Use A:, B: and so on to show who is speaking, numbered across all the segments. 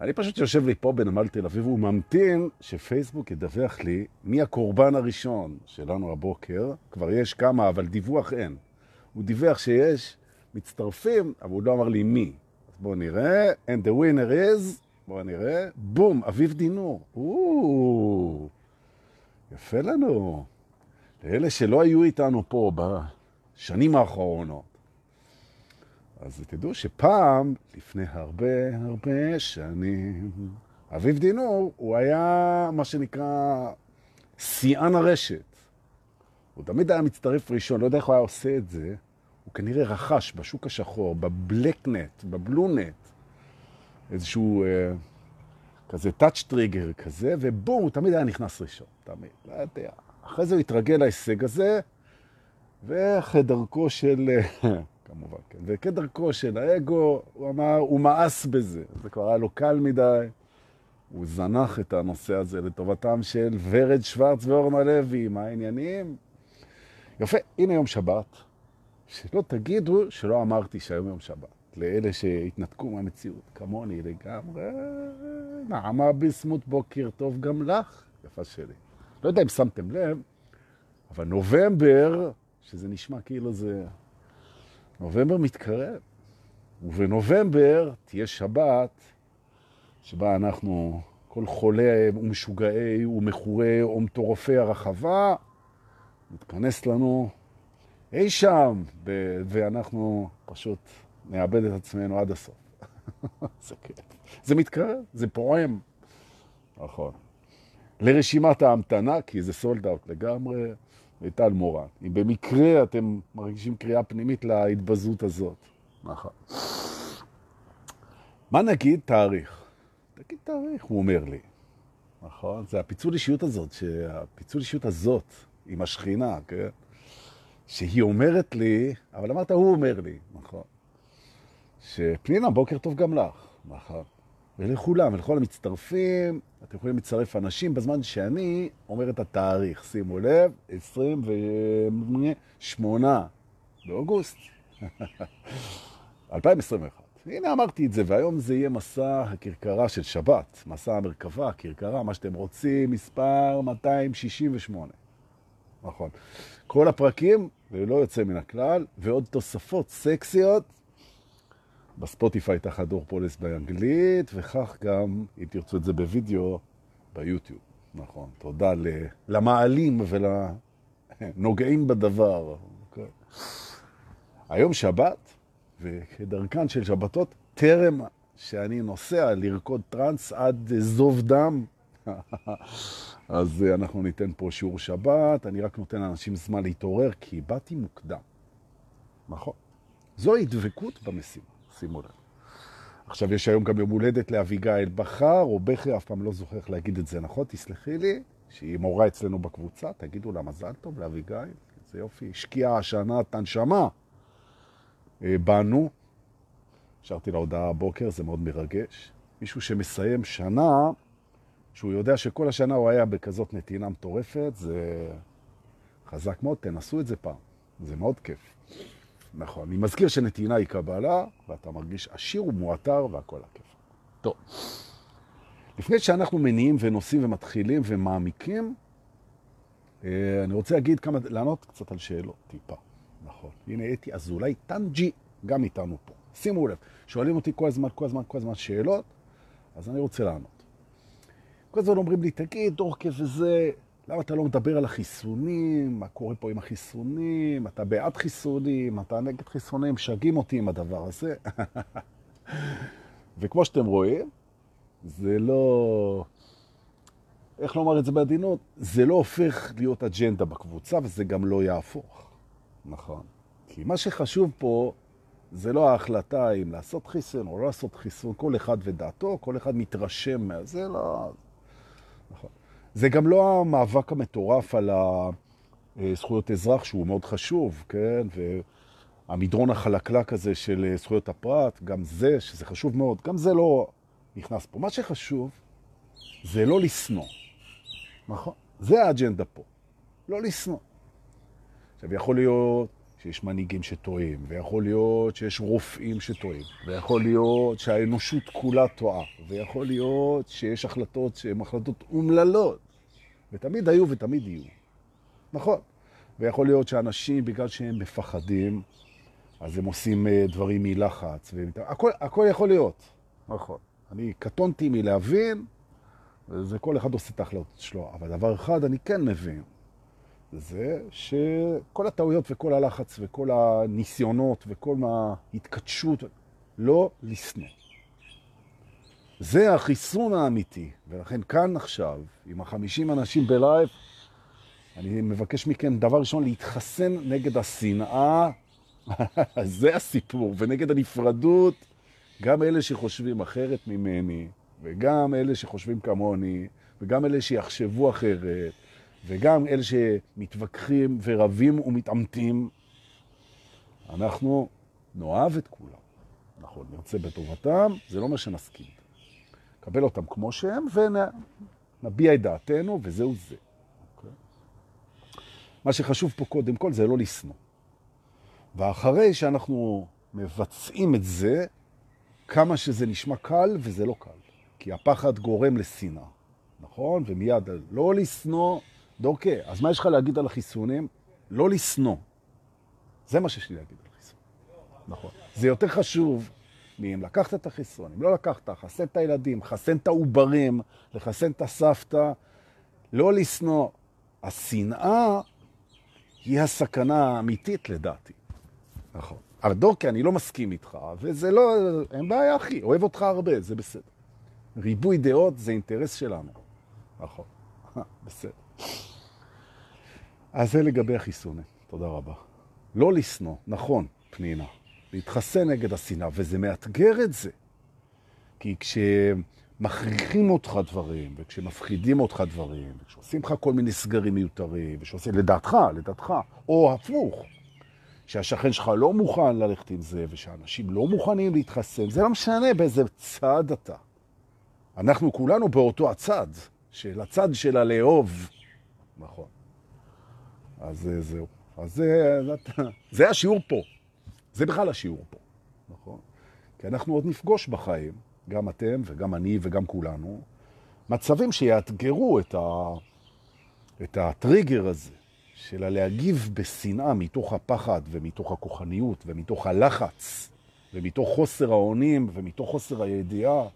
A: אני פשוט יושב לי פה בנמל תל אביב וממתין שפייסבוק ידווח לי מי הקורבן הראשון שלנו הבוקר. כבר יש כמה, אבל דיווח אין. הוא דיווח שיש מצטרפים, אבל הוא לא אמר לי מי. אז בואו נראה. And the winner is, בואו נראה, בום, אביב דינור. או, יפה לנו. לאלה שלא היו איתנו פה בשנים האחרונות. אז תדעו שפעם, לפני הרבה הרבה שנים, אביב דינור, הוא היה מה שנקרא שיאן הרשת. הוא תמיד היה מצטרף ראשון, לא יודע איך הוא היה עושה את זה. כנראה רכש בשוק השחור, בבלקנט, בבלונט, איזשהו אה, כזה טאצ' טריגר כזה, ובום, הוא תמיד היה נכנס ראשון, תמיד, לא יודע. אחרי זה הוא התרגל להישג הזה, ואחרי דרכו של, כמובן, כן, וכדרכו של האגו, הוא אמר, הוא מאס בזה. זה כבר היה לו קל מדי. הוא זנח את הנושא הזה לטובתם של ורד שוורץ ואורנה לוי, מה העניינים? יפה, הנה יום שבת. שלא תגידו שלא אמרתי שהיום יום שבת. לאלה שהתנתקו מהמציאות, כמוני לגמרי, נעמה ביסמוט, בוקר טוב גם לך, יפה שלי. לא יודע אם שמתם לב, אבל נובמבר, שזה נשמע כאילו זה... נובמבר מתקרב, ובנובמבר תהיה שבת שבה אנחנו, כל חולי ומשוגעי ומכורי ומטורפי הרחבה, מתכנס לנו אי שם, ואנחנו פשוט נאבד את עצמנו עד הסוף. זה כיף. זה מתקרב, זה פועם. נכון. לרשימת ההמתנה, כי זה סולד אאוט לגמרי, ליטל מורן. אם במקרה אתם מרגישים קריאה פנימית להתבזות הזאת. נכון. מה נגיד תאריך? תגיד תאריך, הוא אומר לי. נכון? זה הפיצול אישיות הזאת, שהפיצול אישיות הזאת עם השכינה, כן? שהיא אומרת לי, אבל אמרת, הוא אומר לי, נכון, שפנינה, בוקר טוב גם לך, נכון, ולכולם, ולכל המצטרפים, אתם יכולים לצרף אנשים בזמן שאני אומר את התאריך, שימו לב, 28 באוגוסט 2021. הנה אמרתי את זה, והיום זה יהיה מסע הכרכרה של שבת, מסע המרכבה, הכרכרה, מה שאתם רוצים, מספר 268. נכון. כל הפרקים, ולא יוצא מן הכלל, ועוד תוספות סקסיות בספוטיפיי תחת דור פולס באנגלית, וכך גם, אם תרצו את זה בווידאו, ביוטיוב. נכון. תודה למעלים ולנוגעים בדבר. אוקיי. היום שבת, וכדרכן של שבתות, טרם שאני נוסע לרקוד טרנס עד זוב דם, אז אה, אנחנו ניתן פה שיעור שבת, אני רק נותן לאנשים זמן להתעורר, כי באתי מוקדם. נכון. זו הדבקות במשימה, שימו לב. עכשיו, יש היום גם יום הולדת לאביגיל בחר, או בכר, אף פעם לא זוכר איך להגיד את זה, נכון? תסלחי לי, שהיא מורה אצלנו בקבוצה, תגידו לה מזל טוב לאביגיל, זה יופי, השקיעה השנה את הנשמה אה, בנו. השארתי לה הודעה הבוקר, זה מאוד מרגש. מישהו שמסיים שנה, שהוא יודע שכל השנה הוא היה בכזאת נתינה מטורפת, זה חזק מאוד, תנסו את זה פעם, זה מאוד כיף. נכון, אני מזכיר שנתינה היא קבלה, ואתה מרגיש עשיר ומועטר והכל הכיף. טוב, לפני שאנחנו מניעים ונוסעים ומתחילים ומעמיקים, אה, אני רוצה להגיד כמה, לענות קצת על שאלות, טיפה. נכון. הנה אתי אזולאי, טנג'י, גם איתנו פה. שימו לב, שואלים אותי כל הזמן, כל הזמן, כל הזמן שאלות, אז אני רוצה לענות. כל הזמן אומרים לי, תגיד, אורקה וזה, למה אתה לא מדבר על החיסונים? מה קורה פה עם החיסונים? אתה בעד חיסונים? אתה נגד חיסונים? שגים אותי עם הדבר הזה. וכמו שאתם רואים, זה לא... איך לומר את זה בעדינות? זה לא הופך להיות אג'נדה בקבוצה, וזה גם לא יהפוך. נכון. כי מה שחשוב פה זה לא ההחלטה אם לעשות חיסון או לא לעשות חיסון, כל אחד ודעתו, כל אחד מתרשם מהזה, לא... נכון. זה גם לא המאבק המטורף על הזכויות אזרח, שהוא מאוד חשוב, כן? המדרון החלקלק הזה של זכויות הפרט, גם זה, שזה חשוב מאוד, גם זה לא נכנס פה. מה שחשוב זה לא לשנוא. נכון? זה האג'נדה פה. לא לשנוא. עכשיו, יכול להיות שיש מנהיגים שטועים, ויכול להיות שיש רופאים שטועים, ויכול להיות שהאנושות כולה טועה, ויכול להיות שיש החלטות שהן החלטות אומללות, ותמיד היו ותמיד יהיו. נכון. ויכול להיות שאנשים, בגלל שהם מפחדים, אז הם עושים אה, דברים מלחץ. הכל, הכל יכול להיות. נכון. אני קטונתי מלהבין, וזה כל אחד עושה את ההחלטות שלו. אבל דבר אחד אני כן מבין, זה שכל הטעויות וכל הלחץ וכל הניסיונות וכל ההתקדשות, לא לשנוא. זה החיסון האמיתי, ולכן כאן עכשיו, עם החמישים אנשים בלייב, אני מבקש מכם, דבר ראשון, להתחסן נגד השנאה, זה הסיפור, ונגד הנפרדות, גם אלה שחושבים אחרת ממני, וגם אלה שחושבים כמוני, וגם אלה שיחשבו אחרת, וגם אלה שמתווכחים ורבים ומתעמתים, אנחנו נאהב את כולם. אנחנו נרצה בטובתם, זה לא מה שנסכים. נקבל אותם כמו שהם ונביע את דעתנו, וזהו זה. Okay. אוקיי? מה שחשוב פה קודם כל זה לא לשנוא. ואחרי שאנחנו מבצעים את זה, כמה שזה נשמע קל, וזה לא קל. כי הפחד גורם לשנאה, נכון? ומיד, לא לשנוא, דורקה. אז מה יש לך להגיד על החיסונים? לא לשנוא. זה מה שיש לי להגיד על החיסון. נכון. זה יותר חשוב מאם לקחת את החיסון, אם לא לקחת, חסן את הילדים, חסן את העוברים, לחסן את הסבתא, לא לשנוא. השנאה היא הסכנה האמיתית לדעתי. נכון. אבל דורקי, אני לא מסכים איתך, וזה לא, אין בעיה, אחי, אוהב אותך הרבה, זה בסדר. ריבוי דעות זה אינטרס שלנו. נכון, בסדר. אז זה לגבי החיסונים, תודה רבה. לא לשנוא, נכון, פנינה, להתחסן נגד השנאה, וזה מאתגר את זה. כי כשמכריחים אותך דברים, וכשמפחידים אותך דברים, וכשעושים לך כל מיני סגרים מיותרים, ושעושים, לדעתך, לדעתך, או הפוך, שהשכן שלך לא מוכן ללכת עם זה, ושאנשים לא מוכנים להתחסן, זה לא משנה באיזה צד אתה. אנחנו כולנו באותו הצד, של הצד של הלאהוב. נכון. אז זהו. אז זה, זה השיעור פה. זה בכלל השיעור פה. נכון? כי אנחנו עוד נפגוש בחיים, גם אתם וגם אני וגם כולנו, מצבים שיאתגרו את, ה, את הטריגר הזה, של להגיב בשנאה מתוך הפחד ומתוך הכוחניות ומתוך הלחץ ומתוך חוסר האונים ומתוך חוסר הידיעה.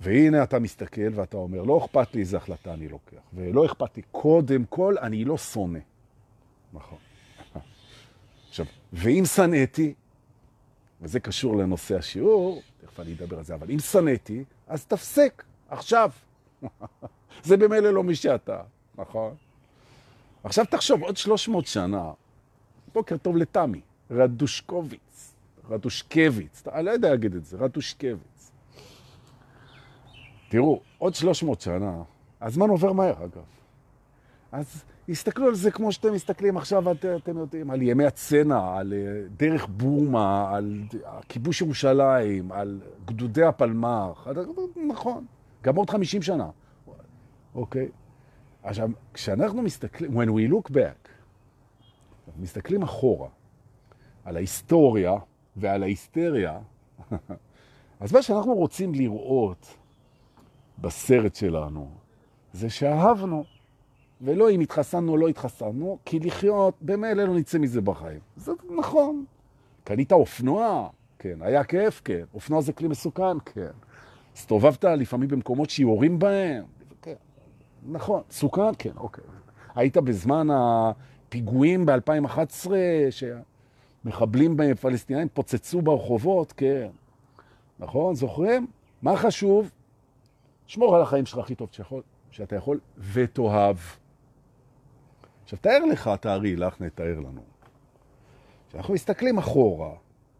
A: והנה אתה מסתכל ואתה אומר, לא אכפת לי איזה החלטה אני לוקח, ולא אכפת לי, קודם כל אני לא שונא. נכון. עכשיו, ואם שנאתי, וזה קשור לנושא השיעור, תכף אני אדבר על זה, אבל אם שנאתי, אז תפסק, עכשיו. זה במילא לא מי שאתה, נכון? עכשיו תחשוב, עוד 300 שנה, בוקר טוב לתמי, רדושקוביץ, רדושקביץ, אני לא יודע להגיד את זה, רדושקביץ. תראו, עוד 300 שנה, הזמן עובר מהר אגב. אז הסתכלו על זה כמו שאתם מסתכלים עכשיו, את, אתם יודעים, על ימי הצנע, על אה, דרך בורמה, על כיבוש ירושלים, על גדודי הפלמ"ח, נכון, גם עוד 50 שנה. אוקיי? עכשיו, כשאנחנו מסתכלים, when we look back, מסתכלים אחורה על ההיסטוריה ועל ההיסטריה, אז מה שאנחנו רוצים לראות בסרט שלנו זה שאהבנו, ולא אם התחסנו או לא התחסנו, כי לחיות, במילא לא נצא מזה בחיים. זה נכון. קנית אופנוע? כן. היה כיף? כן. אופנוע זה כלי מסוכן? כן. הסתובבת לפעמים במקומות שיורים בהם? נכון, סוכן, כן, אוקיי. היית בזמן הפיגועים ב-2011, שמחבלים פלסטינאים פוצצו ברחובות, כן. נכון, זוכרים? מה חשוב? שמור על החיים שלך הכי טוב שיכול, שאתה יכול, ותאהב. עכשיו, תאר לך, תארי לך, נתאר לנו. כשאנחנו מסתכלים אחורה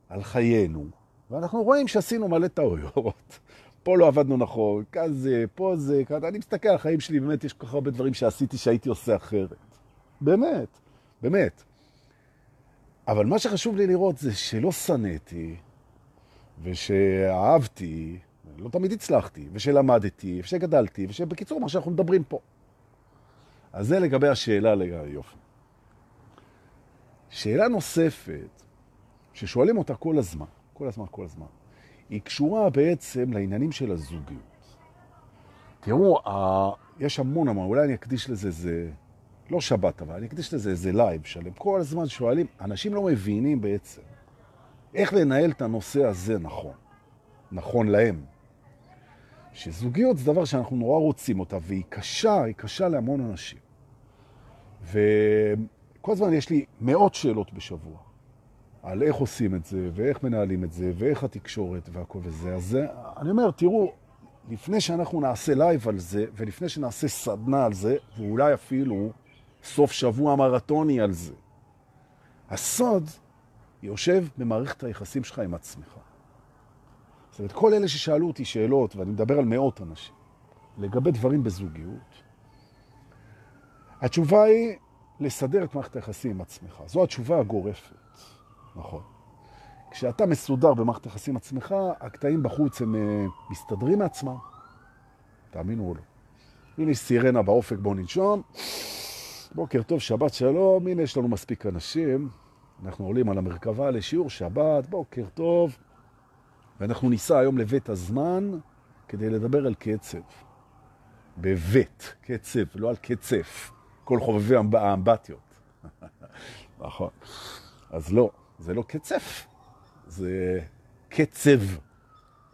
A: על חיינו, ואנחנו רואים שעשינו מלא טעויות, פה לא עבדנו נכון, כזה, פה זה, כזה. אני מסתכל על החיים שלי, באמת יש כל כך הרבה דברים שעשיתי שהייתי עושה אחרת. באמת, באמת. אבל מה שחשוב לי לראות זה שלא שנאתי, ושאהבתי, לא תמיד הצלחתי, ושלמדתי, ושגדלתי, ושבקיצור, מה שאנחנו מדברים פה. אז זה לגבי השאלה יופי. שאלה נוספת, ששואלים אותה כל הזמן, כל הזמן, כל הזמן, היא קשורה בעצם לעניינים של הזוגיות. תראו, יש המון המון, אולי אני אקדיש לזה, זה לא שבת, אבל אני אקדיש לזה איזה לייב שלם. כל הזמן שואלים, אנשים לא מבינים בעצם איך לנהל את הנושא הזה נכון, נכון להם. שזוגיות זה דבר שאנחנו נורא רוצים אותה, והיא קשה, היא קשה להמון אנשים. וכל הזמן יש לי מאות שאלות בשבוע על איך עושים את זה, ואיך מנהלים את זה, ואיך התקשורת והכל וזה. אז אני אומר, תראו, לפני שאנחנו נעשה live על זה, ולפני שנעשה סדנה על זה, ואולי אפילו סוף שבוע מרתוני על זה, הסוד יושב במערכת היחסים שלך עם עצמך. זאת אומרת, כל אלה ששאלו אותי שאלות, ואני מדבר על מאות אנשים, לגבי דברים בזוגיות, התשובה היא לסדר את מערכת היחסים עם עצמך. זו התשובה הגורפת, נכון. כשאתה מסודר במערכת היחסים עם עצמך, הקטעים בחוץ הם uh, מסתדרים מעצמם. תאמינו או לא. הנה יש סירנה באופק, בואו ננשום. בוקר טוב, שבת שלום. הנה יש לנו מספיק אנשים. אנחנו עולים על המרכבה לשיעור שבת, בוקר טוב. ואנחנו ניסע היום לבית הזמן כדי לדבר על קצב. בבית, קצב, לא על קצף. כל חובבי האמבטיות. נכון. אז לא, זה לא קצף, זה קצב,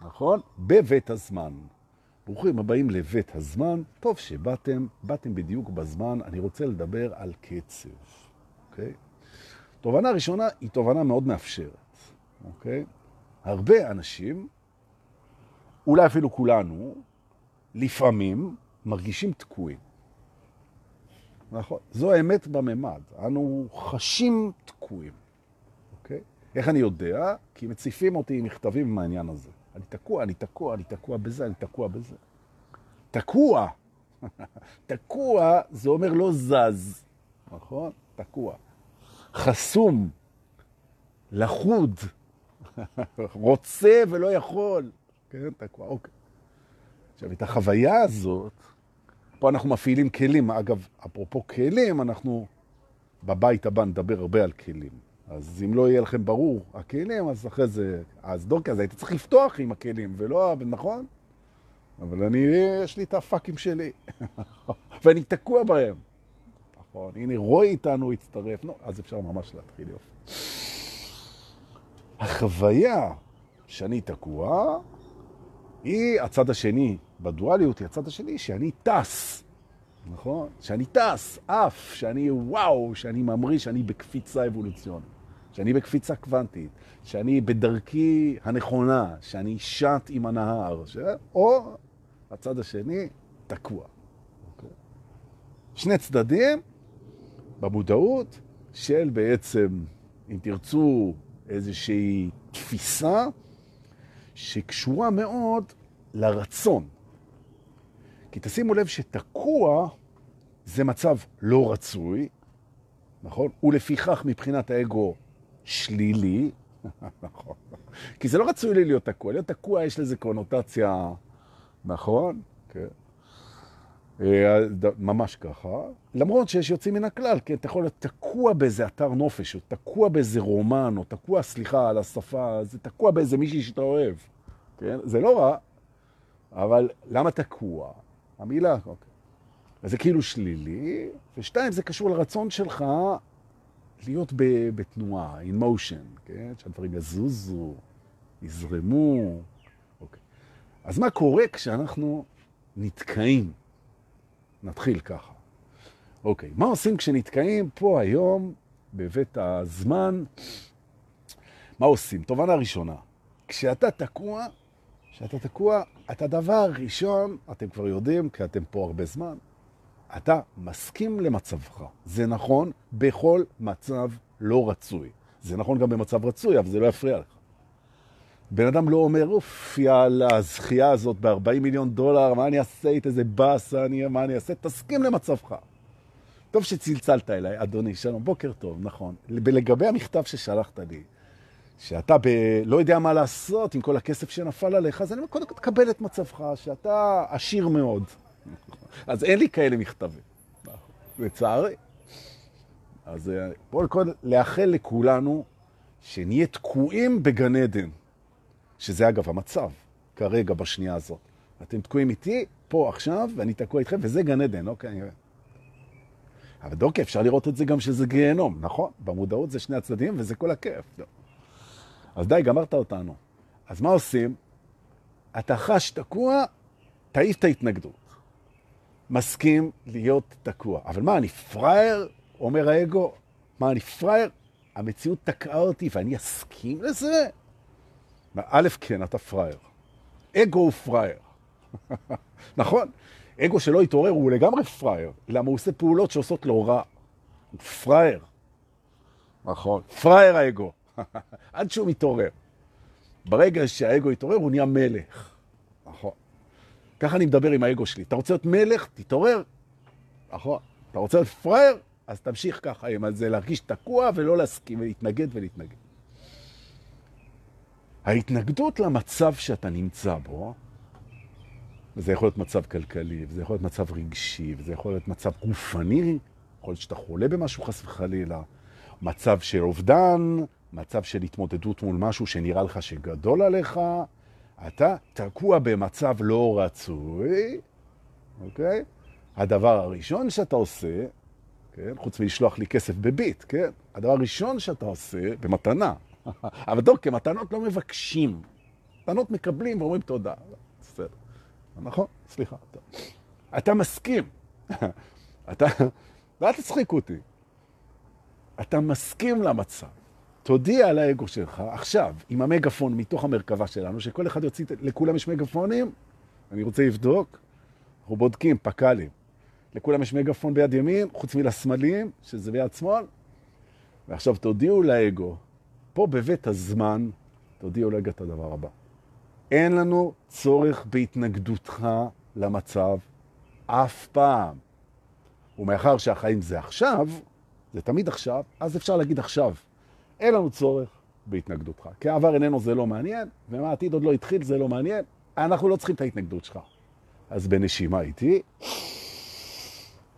A: נכון? בבית הזמן. ברוכים הבאים לבית הזמן. טוב שבאתם, באתם בדיוק בזמן. אני רוצה לדבר על קצב, אוקיי? תובנה ראשונה היא תובנה מאוד מאפשרת, אוקיי? הרבה אנשים, אולי אפילו כולנו, לפעמים מרגישים תקועים. נכון. זו האמת בממד. אנו חשים תקועים, אוקיי? איך אני יודע? כי מציפים אותי עם מכתבים מהעניין הזה. אני תקוע, אני תקוע, אני תקוע בזה, אני תקוע בזה. תקוע. תקוע זה אומר לא זז, נכון? תקוע. חסום, לחוד, רוצה ולא יכול. כן, תקוע, אוקיי. עכשיו, את החוויה הזאת, פה אנחנו מפעילים כלים. אגב, אפרופו כלים, אנחנו בבית הבא נדבר הרבה על כלים. אז אם לא יהיה לכם ברור הכלים, אז אחרי זה, אז דורקי, אז הייתי צריך לפתוח עם הכלים, ולא, נכון? אבל אני, יש לי את הפאקים שלי, ואני תקוע בהם. נכון, הנה רוי איתנו הצטרף, נו, אז אפשר ממש להתחיל יופי. החוויה שאני תקוע, היא הצד השני בדואליות, היא הצד השני שאני טס, נכון? שאני טס, אף, שאני וואו, שאני ממריא, שאני בקפיצה אבולוציונית, שאני בקפיצה קוונטית, שאני בדרכי הנכונה, שאני שט עם הנהר, ש... או הצד השני תקוע. אוקיי? שני צדדים במודעות של בעצם, אם תרצו, איזושהי תפיסה שקשורה מאוד לרצון. כי תשימו לב שתקוע זה מצב לא רצוי, נכון? ולפיכך מבחינת האגו שלילי, נכון? כי זה לא רצוי לי להיות תקוע. להיות תקוע יש לזה קונוטציה, נכון? כן. אה, ממש ככה. למרות שיש יוצאים מן הכלל, כן, אתה יכול להיות תקוע באיזה אתר נופש, או תקוע באיזה רומן, או תקוע, סליחה על השפה, זה תקוע באיזה מישהי שאתה אוהב. כן? זה לא רע, אבל למה תקוע? המילה, אוקיי. אז זה כאילו שלילי, ושתיים, זה קשור לרצון שלך להיות בתנועה, in motion, כן? שהדברים יזוזו, יזרמו, אוקיי. אז מה קורה כשאנחנו נתקעים? נתחיל ככה. אוקיי, מה עושים כשנתקעים פה היום, בבית הזמן? מה עושים? תובנה ראשונה, כשאתה תקוע, כשאתה תקוע, אתה דבר ראשון, אתם כבר יודעים, כי אתם פה הרבה זמן, אתה מסכים למצבך. זה נכון בכל מצב לא רצוי. זה נכון גם במצב רצוי, אבל זה לא יפריע לך. בן אדם לא אומר, אוף, יאללה, הזכייה הזאת ב-40 מיליון דולר, מה אני אעשה איתה, איזה באסה, מה אני אעשה? תסכים למצבך. טוב שצלצלת אליי, אדוני, שלום, בוקר טוב, נכון. לגבי המכתב ששלחת לי, שאתה ב... לא יודע מה לעשות עם כל הכסף שנפל עליך, אז אני אומר, קודם כל תקבל את מצבך, שאתה עשיר מאוד. אז אין לי כאלה מכתבים, לצערי. אז אה, בואו לאחל לכולנו שנהיה תקועים בגן עדן, שזה אגב המצב כרגע בשנייה הזאת. אתם תקועים איתי פה עכשיו, ואני תקוע איתכם, וזה גן עדן, אוקיי? אבל דוקא, אפשר לראות את זה גם שזה גיהנום, נכון? במודעות זה שני הצדדים וזה כל הכיף. לא. אז די, גמרת אותנו. אז מה עושים? אתה חש תקוע, תעיף את ההתנגדות. מסכים להיות תקוע. אבל מה, אני פראייר? אומר האגו. מה, אני פראייר? המציאות תקעה אותי ואני אסכים לזה? א', כן, אתה פראייר. אגו הוא פראייר. נכון? אגו שלא יתעורר הוא לגמרי פראייר. למה הוא עושה פעולות שעושות לו רע. הוא פראייר. נכון. פראייר האגו. עד שהוא מתעורר. ברגע שהאגו יתעורר, הוא נהיה מלך. נכון. ככה אני מדבר עם האגו שלי. אתה רוצה להיות מלך? תתעורר. נכון. אתה רוצה להיות פראייר? אז תמשיך ככה עם זה, להרגיש תקוע ולא להסכים, ולהתנגד ולהתנגד. ההתנגדות למצב שאתה נמצא בו, וזה יכול להיות מצב כלכלי, וזה יכול להיות מצב רגשי, וזה יכול להיות מצב גופני, יכול להיות שאתה חולה במשהו חס וחלילה, מצב של אובדן, מצב של התמודדות מול משהו שנראה לך שגדול עליך, אתה תקוע במצב לא רצוי, אוקיי? הדבר הראשון שאתה עושה, כן? חוץ מלשלוח לי כסף בביט, כן? הדבר הראשון שאתה עושה, במתנה, אבל טוב, כמתנות לא מבקשים. מתנות מקבלים ואומרים תודה. בסדר. נכון? סליחה. אתה מסכים. אתה, ואל תצחיק אותי. אתה מסכים למצב. תודיע על האגו שלך עכשיו, עם המגפון מתוך המרכבה שלנו, שכל אחד יוציא, לכולם יש מגפונים, אני רוצה לבדוק, אנחנו בודקים, פקלים. לכולם יש מגפון ביד ימין, חוץ מלסמלים, שזה ביד שמאל. ועכשיו תודיעו לאגו, פה בבית הזמן, תודיעו לאגו את הדבר הבא. אין לנו צורך בהתנגדותך למצב אף פעם. ומאחר שהחיים זה עכשיו, זה תמיד עכשיו, אז אפשר להגיד עכשיו. אין לנו צורך בהתנגדותך. כי העבר איננו זה לא מעניין, ומה העתיד עוד לא התחיל זה לא מעניין. אנחנו לא צריכים את ההתנגדות שלך. אז בנשימה איתי,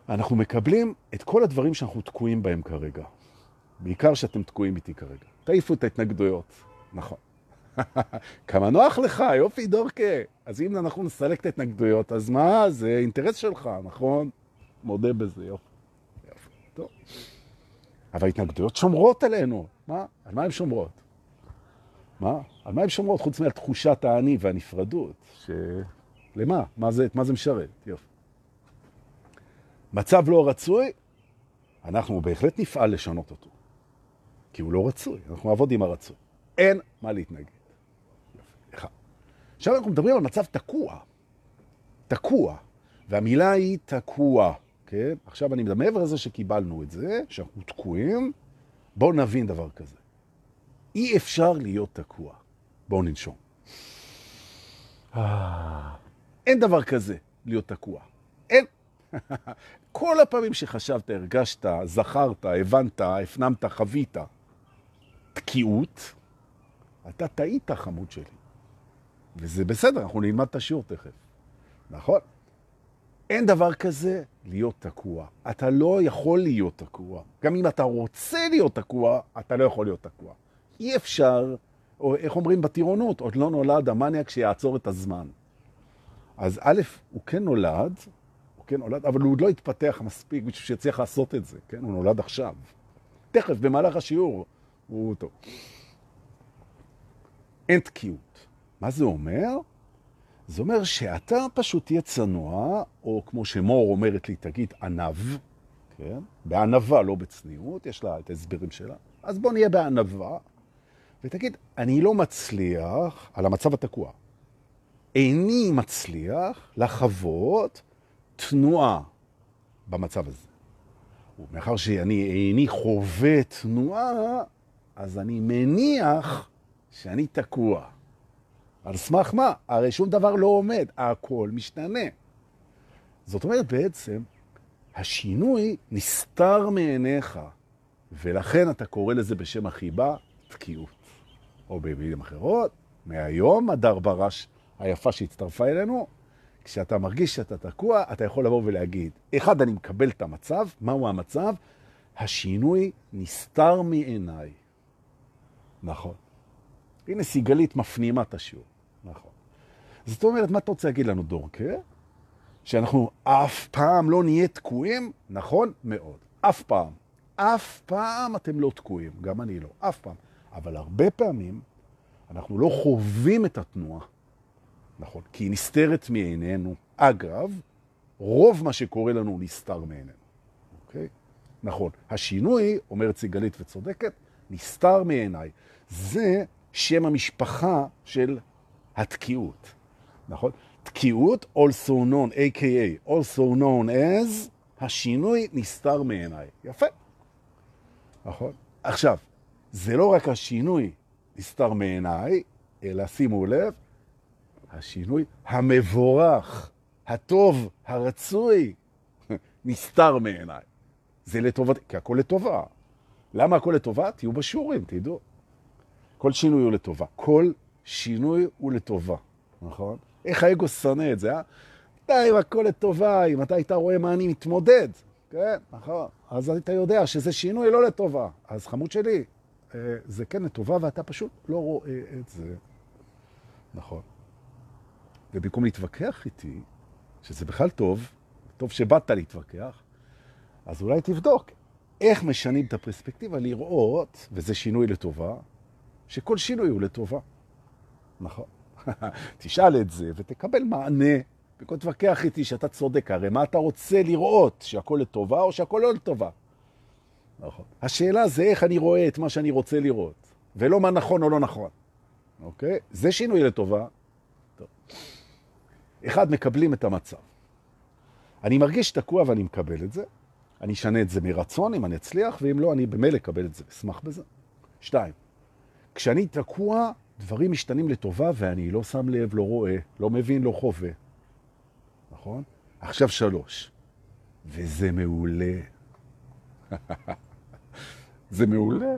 A: אנחנו מקבלים את כל הדברים שאנחנו תקועים בהם כרגע. בעיקר שאתם תקועים איתי כרגע. תעיפו את ההתנגדויות. נכון. כמה נוח לך, יופי דורקה. אז אם אנחנו נסלק את ההתנגדויות, אז מה? זה אינטרס שלך, נכון? מודה בזה, יופי. יופי. טוב. אבל ההתנגדויות שומרות עלינו. מה? על מה הן שומרות? מה? על מה הן שומרות? חוץ מעל תחושת האני והנפרדות. ש... למה? מה זה, מה זה משרת? יופי. מצב לא רצוי, אנחנו בהחלט נפעל לשנות אותו. כי הוא לא רצוי, אנחנו נעבוד עם הרצוי. אין מה להתנגד. עכשיו אנחנו מדברים על מצב תקוע. תקוע. והמילה היא תקוע. כן? עכשיו אני מדבר מעבר לזה שקיבלנו את זה, שאנחנו תקועים, בואו נבין דבר כזה. אי אפשר להיות תקוע. בואו ננשום. אין דבר כזה להיות תקוע. אין. כל הפעמים שחשבת, הרגשת, זכרת, הבנת, הפנמת, חווית תקיעות, אתה טעית, חמוד שלי. וזה בסדר, אנחנו נלמד את השיעור תכף. נכון? אין דבר כזה להיות תקוע. אתה לא יכול להיות תקוע. גם אם אתה רוצה להיות תקוע, אתה לא יכול להיות תקוע. אי אפשר, או איך אומרים בטירונות, עוד לא נולד המניאק שיעצור את הזמן. אז א', הוא כן נולד, הוא כן נולד, אבל הוא עוד לא התפתח מספיק בשביל שיצליח לעשות את זה, כן? הוא נולד עכשיו. תכף, במהלך השיעור, הוא טוב. אין תקיעות. מה זה אומר? זה אומר שאתה פשוט תהיה צנוע, או כמו שמור אומרת לי, תגיד ענב, כן? בענבה, לא בצניעות, יש לה את ההסברים שלה. אז בוא נהיה בענבה, ותגיד, אני לא מצליח, על המצב התקוע, איני מצליח לחוות תנועה במצב הזה. ומאחר שאני איני חווה תנועה, אז אני מניח שאני תקוע. על סמך מה? הרי שום דבר לא עומד, הכל משתנה. זאת אומרת בעצם, השינוי נסתר מעיניך, ולכן אתה קורא לזה בשם החיבה תקיעות. או במילים אחרות, מהיום הדר ברש היפה שהצטרפה אלינו, כשאתה מרגיש שאתה תקוע, אתה יכול לבוא ולהגיד, אחד, אני מקבל את המצב, מהו המצב? השינוי נסתר מעיניי. נכון. הנה סיגלית מפנימה את השיעור. נכון. זאת אומרת, מה אתה רוצה להגיד לנו, דורקה? שאנחנו אף פעם לא נהיה תקועים? נכון? מאוד. אף פעם. אף פעם אתם לא תקועים, גם אני לא, אף פעם. אבל הרבה פעמים אנחנו לא חווים את התנועה, נכון? כי היא נסתרת מעינינו. אגב, רוב מה שקורה לנו נסתר מעינינו, אוקיי? נכון. השינוי, אומרת סיגלית וצודקת, נסתר מעיניי. זה שם המשפחה של התקיעות, נכון? תקיעות, also known, a.k.a. also known as, השינוי נסתר מעיניי. יפה. נכון? עכשיו, זה לא רק השינוי נסתר מעיניי, אלא שימו לב, השינוי המבורך, הטוב, הרצוי, נסתר מעיניי. זה לטובת, כי הכל לטובה. למה הכל לטובה? תהיו בשיעורים, תדעו. כל שינוי הוא לטובה. כל שינוי הוא לטובה, נכון? איך האגו שונא את זה, אה? די, הכל לטובה, אם אתה היית רואה מה אני מתמודד, כן, נכון. אז אתה יודע שזה שינוי לא לטובה. אז חמוד שלי, אה, זה כן לטובה ואתה פשוט לא רואה את זה. נכון. ובמקום להתווכח איתי, שזה בכלל טוב, טוב שבאת להתווכח, אז אולי תבדוק איך משנים את הפרספקטיבה לראות, וזה שינוי לטובה, שכל שינוי הוא לטובה. נכון. תשאל את זה ותקבל מענה במקום תתווכח איתי שאתה צודק, הרי מה אתה רוצה לראות? שהכל לטובה או שהכל לא לטובה? נכון. השאלה זה איך אני רואה את מה שאני רוצה לראות, ולא מה נכון או לא נכון. אוקיי? זה שינוי לטובה. טוב. אחד, מקבלים את המצב. אני מרגיש תקוע ואני מקבל את זה. אני אשנה את זה מרצון, אם אני אצליח, ואם לא, אני במילא אקבל את זה, אשמח בזה. שתיים, כשאני תקוע, דברים משתנים לטובה ואני לא שם לב, לא רואה, לא מבין, לא חווה. נכון? עכשיו שלוש. וזה מעולה. זה מעולה,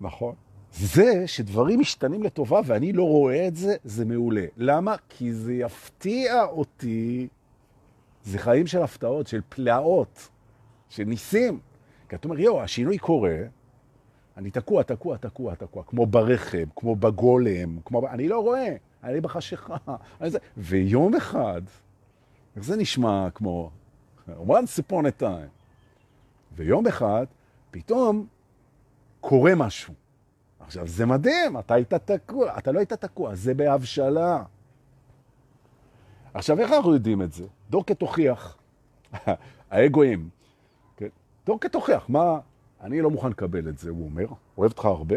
A: נכון. זה שדברים משתנים לטובה ואני לא רואה את זה, זה מעולה. למה? כי זה יפתיע אותי. זה חיים של הפתעות, של פלאות, של ניסים. כי אתה אומר, יו, השינוי קורה, אני תקוע, תקוע, תקוע, תקוע, כמו ברחם, כמו בגולם, כמו... אני לא רואה, אני בחשיכה. אני זה... ויום אחד, איך זה נשמע כמו once upon a time. ויום אחד, פתאום קורה משהו. עכשיו, זה מדהים, אתה היית תקוע, אתה לא היית תקוע, זה בהבשלה. עכשיו, איך אנחנו יודעים את זה? דורקט הוכיח, האגואים, כן? דורקט הוכיח, מה, אני לא מוכן לקבל את זה, הוא אומר, אוהב אותך הרבה,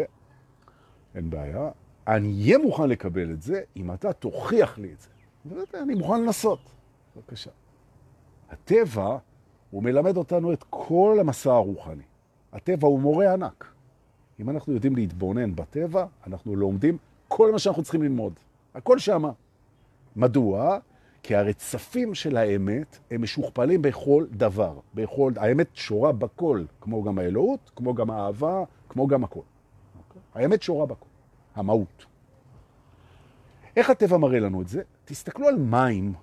A: אין בעיה, אני אהיה מוכן לקבל את זה אם אתה תוכיח לי את זה. אני מוכן לנסות. בבקשה. הטבע, הוא מלמד אותנו את כל המסע הרוחני. הטבע הוא מורה ענק. אם אנחנו יודעים להתבונן בטבע, אנחנו לומדים כל מה שאנחנו צריכים ללמוד. הכל שמה. מדוע? כי הרצפים של האמת הם משוכפלים בכל דבר. בכל, האמת שורה בכל, כמו גם האלוהות, כמו גם האהבה, כמו גם הכל. Okay. אוקיי? האמת שורה בכל, המהות. איך הטבע מראה לנו את זה? תסתכלו על מים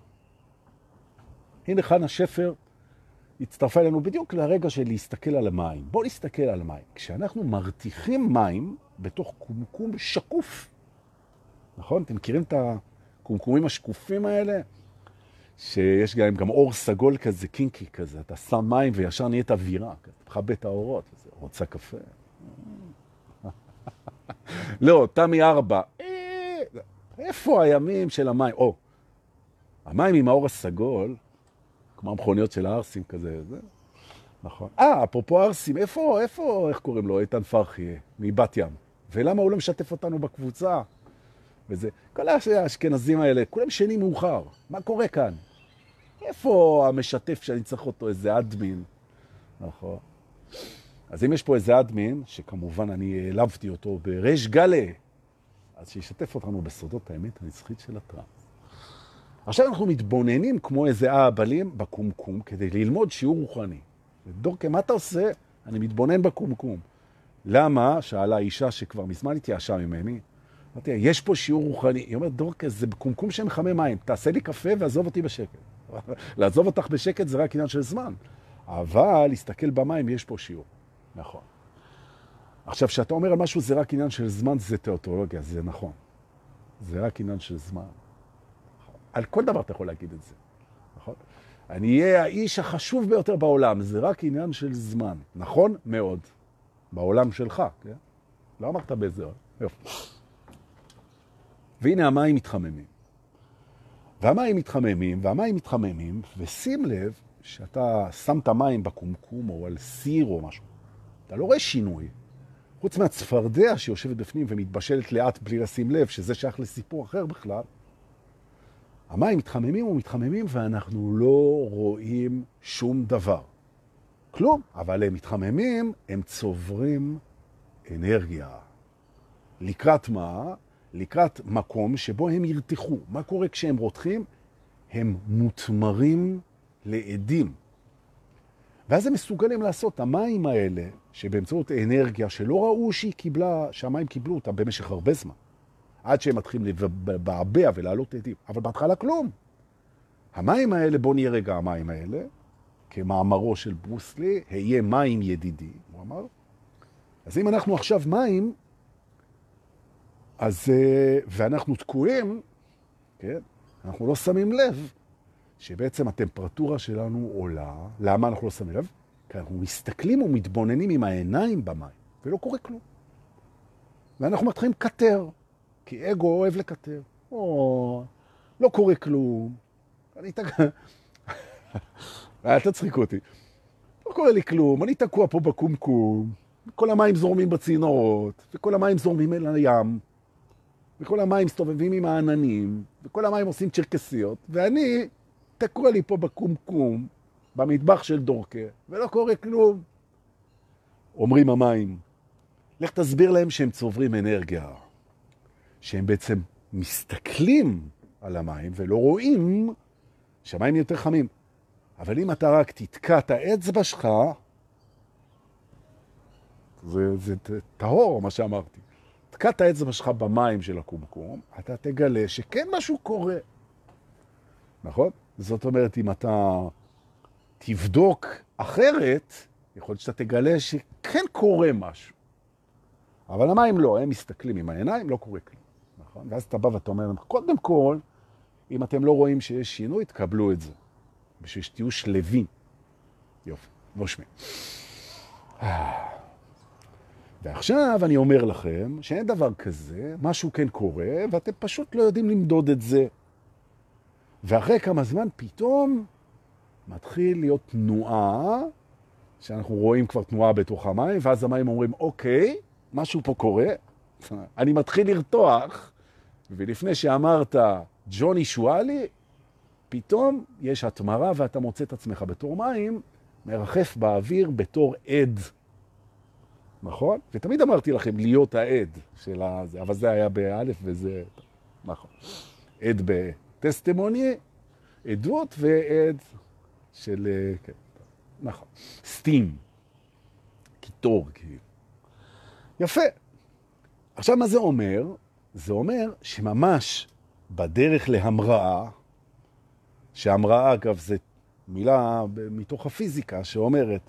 A: הנה חנה שפר הצטרפה אלינו בדיוק לרגע של להסתכל על המים. בואו נסתכל על המים. כשאנחנו מרתיחים מים בתוך קומקום שקוף, נכון? אתם מכירים את הקומקומים השקופים האלה? שיש גם, גם אור סגול כזה, קינקי כזה. אתה שם מים וישר נהיית אווירה, אתה מכבה את האורות. רוצה קפה? לא, תמי ארבע. אה, איפה הימים של המים? או, המים עם האור הסגול, כמו המכוניות של הארסים כזה, זה... נכון. אה, אפרופו ארסים, איפה, איפה, איך קוראים לו? איתן פרחי, מבת ים. ולמה הוא לא משתף אותנו בקבוצה? וזה, כל האשכנזים האלה, כולם שני מאוחר. מה קורה כאן? איפה המשתף שאני צריך אותו, איזה אדמין? נכון. אז אם יש פה איזה אדמין, שכמובן אני העלבתי אותו בריש גלה, אז שישתף אותנו בסודות האמת הנצחית של הטראנס. עכשיו אנחנו מתבוננים כמו איזה אהבלים בקומקום כדי ללמוד שיעור רוחני. דורקה, מה אתה עושה? אני מתבונן בקומקום. למה? שאלה אישה שכבר מזמן התייאשה ממני. אמרתי, יש פה שיעור רוחני. היא אומרת, דורקה, זה קומקום שמחמם מים. תעשה לי קפה ועזוב אותי בשקט. לעזוב אותך בשקט זה רק עניין של זמן. אבל להסתכל במים, יש פה שיעור. נכון. עכשיו, כשאתה אומר על משהו זה רק עניין של זמן, זה תיאוטרולוגיה, זה נכון. זה רק עניין של זמן. על כל דבר אתה יכול להגיד את זה, נכון? אני אהיה האיש החשוב ביותר בעולם, זה רק עניין של זמן. נכון? מאוד. בעולם שלך, כן? לא אמרת באיזה... יופי. והנה המים מתחממים. והמים מתחממים, והמים מתחממים, ושים לב שאתה שם את המים בקומקום או על סיר או משהו. אתה לא רואה שינוי. חוץ מהצפרדע שיושבת בפנים ומתבשלת לאט בלי לשים לב, שזה שייך לסיפור אחר בכלל, המים מתחממים ומתחממים ואנחנו לא רואים שום דבר. כלום, אבל הם מתחממים, הם צוברים אנרגיה. לקראת מה? לקראת מקום שבו הם ירתחו. מה קורה כשהם רותחים? הם מותמרים לעדים. ואז הם מסוגלים לעשות, המים האלה, שבאמצעות אנרגיה שלא ראו שהיא קיבלה, שהמים קיבלו אותה במשך הרבה זמן, עד שהם מתחילים לבעבע ולעלות עדים, אבל בהתחלה כלום. המים האלה, בואו נהיה רגע המים האלה, כמאמרו של ברוסלי, היה מים ידידי, הוא אמר. אז אם אנחנו עכשיו מים, אז, אה, ואנחנו תקועים, כן, אנחנו לא שמים לב שבעצם הטמפרטורה שלנו עולה. למה אנחנו לא שמים לב? כי אנחנו מסתכלים ומתבוננים עם העיניים במים, ולא קורה כלום. ואנחנו מתחילים קטר, כי אגו אוהב לקטר. או, לא קורה כלום. אני תג... אל תצחיק אותי. לא קורה לי כלום, אני תקוע פה בקומקום, כל המים זורמים בצינורות, וכל המים זורמים אל הים, וכל המים מסתובבים עם העננים, וכל המים עושים צ'רקסיות, ואני תקוע לי פה בקומקום, במטבח של דורקה, ולא קורה כלום. אומרים המים, לך תסביר להם שהם צוברים אנרגיה, שהם בעצם מסתכלים על המים ולא רואים שהמים יותר חמים. אבל אם אתה רק תתקע את האצבע שלך, זה, זה טהור מה שאמרתי. תקע את האצבע שלך במים של הקומקום, אתה תגלה שכן משהו קורה. נכון? זאת אומרת, אם אתה תבדוק אחרת, יכול להיות שאתה תגלה שכן קורה משהו. אבל המים לא, הם מסתכלים עם העיניים, לא קורה כלום. נכון? ואז אתה בא ואתה אומר, קודם כל, אם אתם לא רואים שיש שינוי, תקבלו את זה. בשביל שתהיו שלווים. יופי, נושמי. ועכשיו אני אומר לכם שאין דבר כזה, משהו כן קורה, ואתם פשוט לא יודעים למדוד את זה. ואחרי כמה זמן פתאום מתחיל להיות תנועה, שאנחנו רואים כבר תנועה בתוך המים, ואז המים אומרים, אוקיי, משהו פה קורה, אני מתחיל לרתוח, ולפני שאמרת ג'וני שואלי, פתאום יש התמרה ואתה מוצא את עצמך בתור מים, מרחף באוויר בתור עד. נכון? ותמיד אמרתי לכם להיות העד של הזה, אבל זה היה באלף וזה... נכון. עד בטסטימוני, עדות ועד של... כן, נכון. סטים. קיטור, כאילו. יפה. עכשיו, מה זה אומר? זה אומר שממש בדרך להמראה, שהמראה, אגב, זה מילה מתוך הפיזיקה שאומרת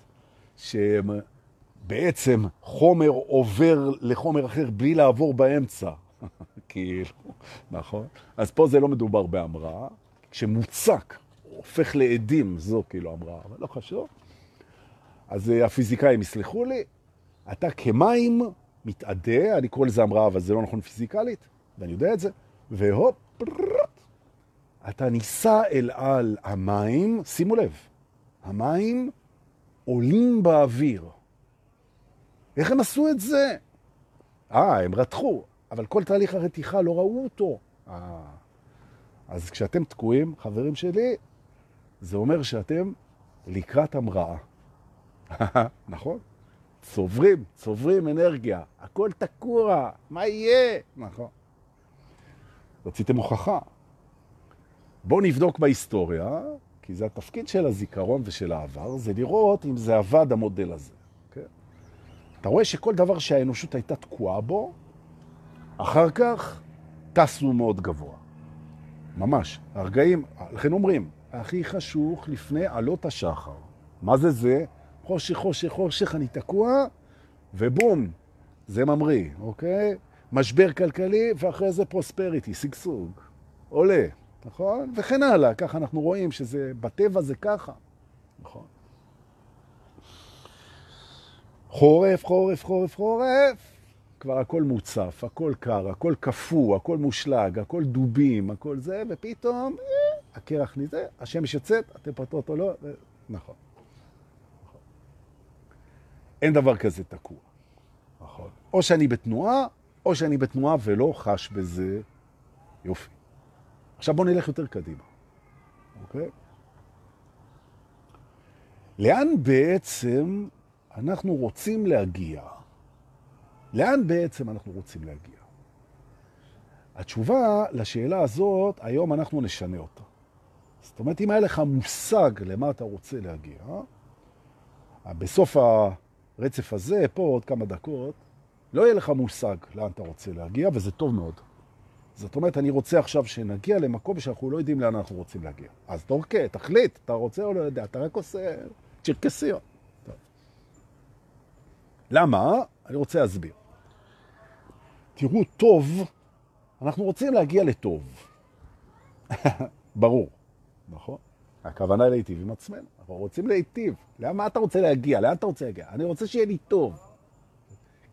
A: שבעצם חומר עובר לחומר אחר בלי לעבור באמצע. כאילו, נכון? אז פה זה לא מדובר בהמראה. כשמוצק, הופך לעדים, זו כאילו המראה, אבל לא חשוב. אז אה, הפיזיקאים יסלחו לי, אתה כמים מתעדה, אני קורא לזה המראה, אבל זה לא נכון פיזיקלית, ואני יודע את זה, והופ, אתה ניסה אל על המים, שימו לב, המים עולים באוויר. איך הם עשו את זה? אה, הם רתחו, אבל כל תהליך הרתיחה לא ראו אותו. אה, אז כשאתם תקועים, חברים שלי, זה אומר שאתם לקראת המראה. נכון? צוברים, צוברים אנרגיה, הכל תקוע, מה יהיה? נכון. רציתם הוכחה. בואו נבדוק בהיסטוריה, כי זה התפקיד של הזיכרון ושל העבר, זה לראות אם זה עבד המודל הזה. אתה רואה שכל דבר שהאנושות הייתה תקועה בו, אחר כך טסנו מאוד גבוה. ממש. הרגעים, לכן אומרים, הכי חשוך לפני עלות השחר. מה זה זה? חושך, חושך, חושך, אני תקוע, ובום, זה ממריא, אוקיי? משבר כלכלי, ואחרי זה פרוספריטי, שגשוג, עולה, נכון? וכן הלאה, ככה אנחנו רואים שזה, בטבע זה ככה, נכון? חורף, חורף, חורף, חורף, כבר הכל מוצף, הכל קר, הכל קפוא, הכל מושלג, הכל דובים, הכל זה, ופתאום אה, הקרח נזה, השמש יוצאת, הטמפרטורות לא, ו... נכון. נכון. אין דבר כזה תקוע. נכון. או שאני בתנועה, או שאני בתנועה ולא חש בזה יופי. עכשיו בואו נלך יותר קדימה, אוקיי? לאן בעצם אנחנו רוצים להגיע? לאן בעצם אנחנו רוצים להגיע? התשובה לשאלה הזאת, היום אנחנו נשנה אותה. זאת אומרת, אם היה לך מושג למה אתה רוצה להגיע, בסוף הרצף הזה, פה עוד כמה דקות, לא יהיה לך מושג לאן אתה רוצה להגיע, וזה טוב מאוד. זאת אומרת, אני רוצה עכשיו שנגיע למקום שאנחנו לא יודעים לאן אנחנו רוצים להגיע. אז אוקיי, תחליט, אתה רוצה או לא יודע, אתה רק עושה צ'רקסיות. למה? אני רוצה להסביר. תראו, טוב, אנחנו רוצים להגיע לטוב. ברור, נכון? הכוונה להיטיב עם עצמנו. אנחנו רוצים להיטיב. למה אתה רוצה להגיע? לאן אתה רוצה להגיע? אני רוצה שיהיה לי טוב.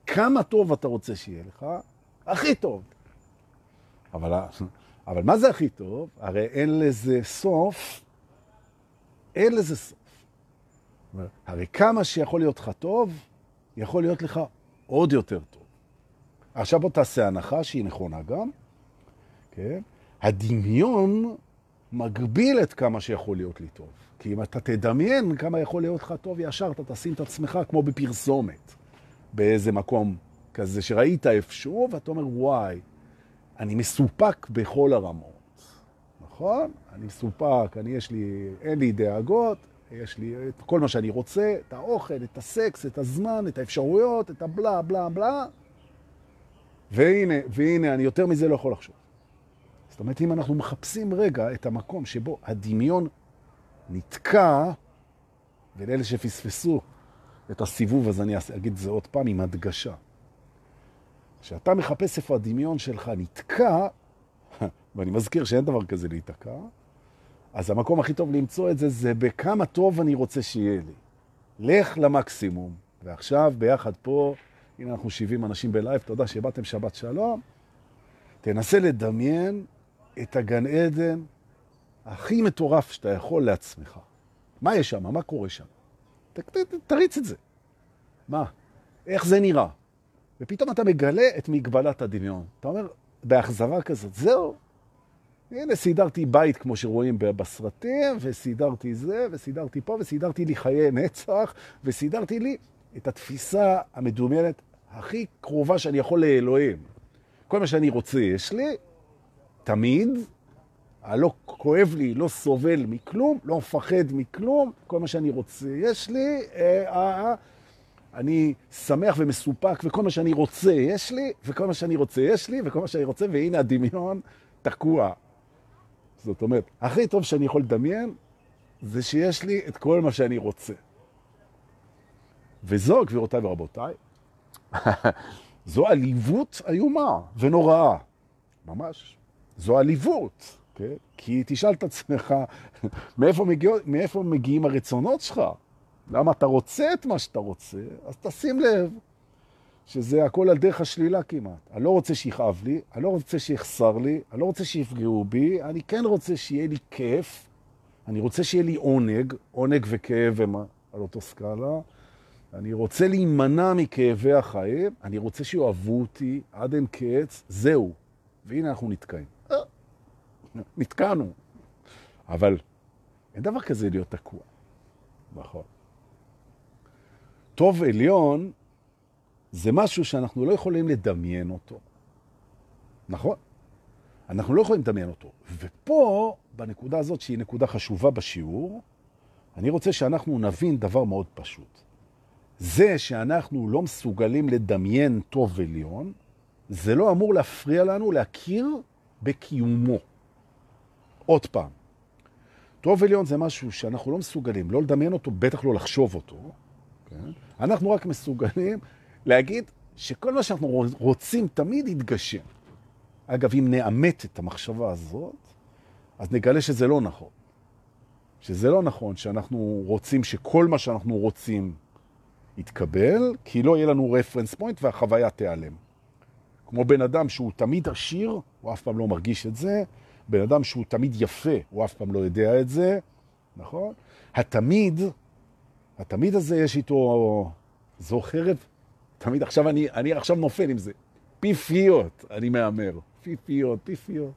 A: כמה טוב אתה רוצה שיהיה לך? הכי טוב. אבל, אבל מה זה הכי טוב? הרי אין לזה סוף. אין לזה סוף. הרי כמה שיכול להיות לך טוב, יכול להיות לך עוד יותר טוב. עכשיו בוא תעשה הנחה שהיא נכונה גם, כן? הדמיון מגביל את כמה שיכול להיות לי טוב. כי אם אתה תדמיין כמה יכול להיות לך טוב, ישר אתה תשים את עצמך כמו בפרסומת, באיזה מקום כזה שראית איפשהו, ואתה אומר, וואי, אני מסופק בכל הרמות, נכון? אני מסופק, אני יש לי, אין לי דאגות, יש לי את כל מה שאני רוצה, את האוכל, את הסקס, את הזמן, את האפשרויות, את הבלה, בלה, בלה. והנה, והנה, אני יותר מזה לא יכול לחשוב. זאת אומרת, אם אנחנו מחפשים רגע את המקום שבו הדמיון נתקע, ולאלה שפספסו את הסיבוב, אז אני אגיד את זה עוד פעם עם הדגשה. כשאתה מחפש איפה הדמיון שלך נתקע, ואני מזכיר שאין דבר כזה להיתקע, אז המקום הכי טוב למצוא את זה, זה בכמה טוב אני רוצה שיהיה לי. לך למקסימום. ועכשיו, ביחד פה, הנה אנחנו 70 אנשים בלייב, תודה שבאתם, שבת שלום. תנסה לדמיין את הגן עדן הכי מטורף שאתה יכול לעצמך. מה יש שם? מה קורה שם? ת, ת, ת, תריץ את זה. מה? איך זה נראה? ופתאום אתה מגלה את מגבלת הדמיון. אתה אומר, באכזבה כזאת, זהו. הנה, סידרתי בית, כמו שרואים בסרטים, וסידרתי זה, וסידרתי פה, וסידרתי לי חיי נצח, וסידרתי לי את התפיסה המדומיינת הכי קרובה שאני יכול לאלוהים. כל מה שאני רוצה יש לי, תמיד, הלא כואב לי, לא סובל מכלום, לא מפחד מכלום, כל מה שאני רוצה יש לי, אה, אה, אה, אני שמח ומסופק, וכל מה שאני רוצה יש לי, וכל מה שאני רוצה יש לי, וכל מה שאני רוצה, והנה הדמיון תקוע. זאת אומרת, הכי טוב שאני יכול לדמיין, זה שיש לי את כל מה שאני רוצה. וזו, גבירותיי ורבותיי, זו עליבות איומה ונוראה. ממש. זו עליבות, כן? כי תשאל את עצמך, מאיפה, מגיע, מאיפה מגיעים הרצונות שלך? למה אתה רוצה את מה שאתה רוצה? אז תשים לב שזה הכל על דרך השלילה כמעט. אני לא רוצה שיכאב לי, אני לא רוצה שיחסר לי, אני לא רוצה שיפגעו בי, אני כן רוצה שיהיה לי כיף, אני רוצה שיהיה לי עונג, עונג וכאב הם על אותו סקאלה, אני רוצה להימנע מכאבי החיים, אני רוצה שיאהבו אותי עד אין קץ, זהו. והנה אנחנו נתקעים. נתקענו. אבל אין דבר כזה להיות תקוע. נכון. טוב עליון זה משהו שאנחנו לא יכולים לדמיין אותו. נכון? אנחנו לא יכולים לדמיין אותו. ופה בנקודה הזאת, שהיא נקודה חשובה בשיעור, אני רוצה שאנחנו נבין דבר מאוד פשוט. זה שאנחנו לא מסוגלים לדמיין טוב עליון, זה לא אמור להפריע לנו להכיר בקיומו. עוד פעם, טוב עליון זה משהו שאנחנו לא מסוגלים, לא לדמיין אותו, בטח לא לחשוב אותו. כן? אנחנו רק מסוגלים להגיד שכל מה שאנחנו רוצים תמיד יתגשם. אגב, אם נאמת את המחשבה הזאת, אז נגלה שזה לא נכון. שזה לא נכון שאנחנו רוצים שכל מה שאנחנו רוצים יתקבל, כי לא יהיה לנו רפרנס פוינט והחוויה תיעלם. כמו בן אדם שהוא תמיד עשיר, הוא אף פעם לא מרגיש את זה, בן אדם שהוא תמיד יפה, הוא אף פעם לא יודע את זה, נכון? התמיד, התמיד הזה יש איתו, זו חרב, תמיד עכשיו אני, אני עכשיו נופל עם זה. פיפיות, אני מאמר. פיפיות, פיפיות.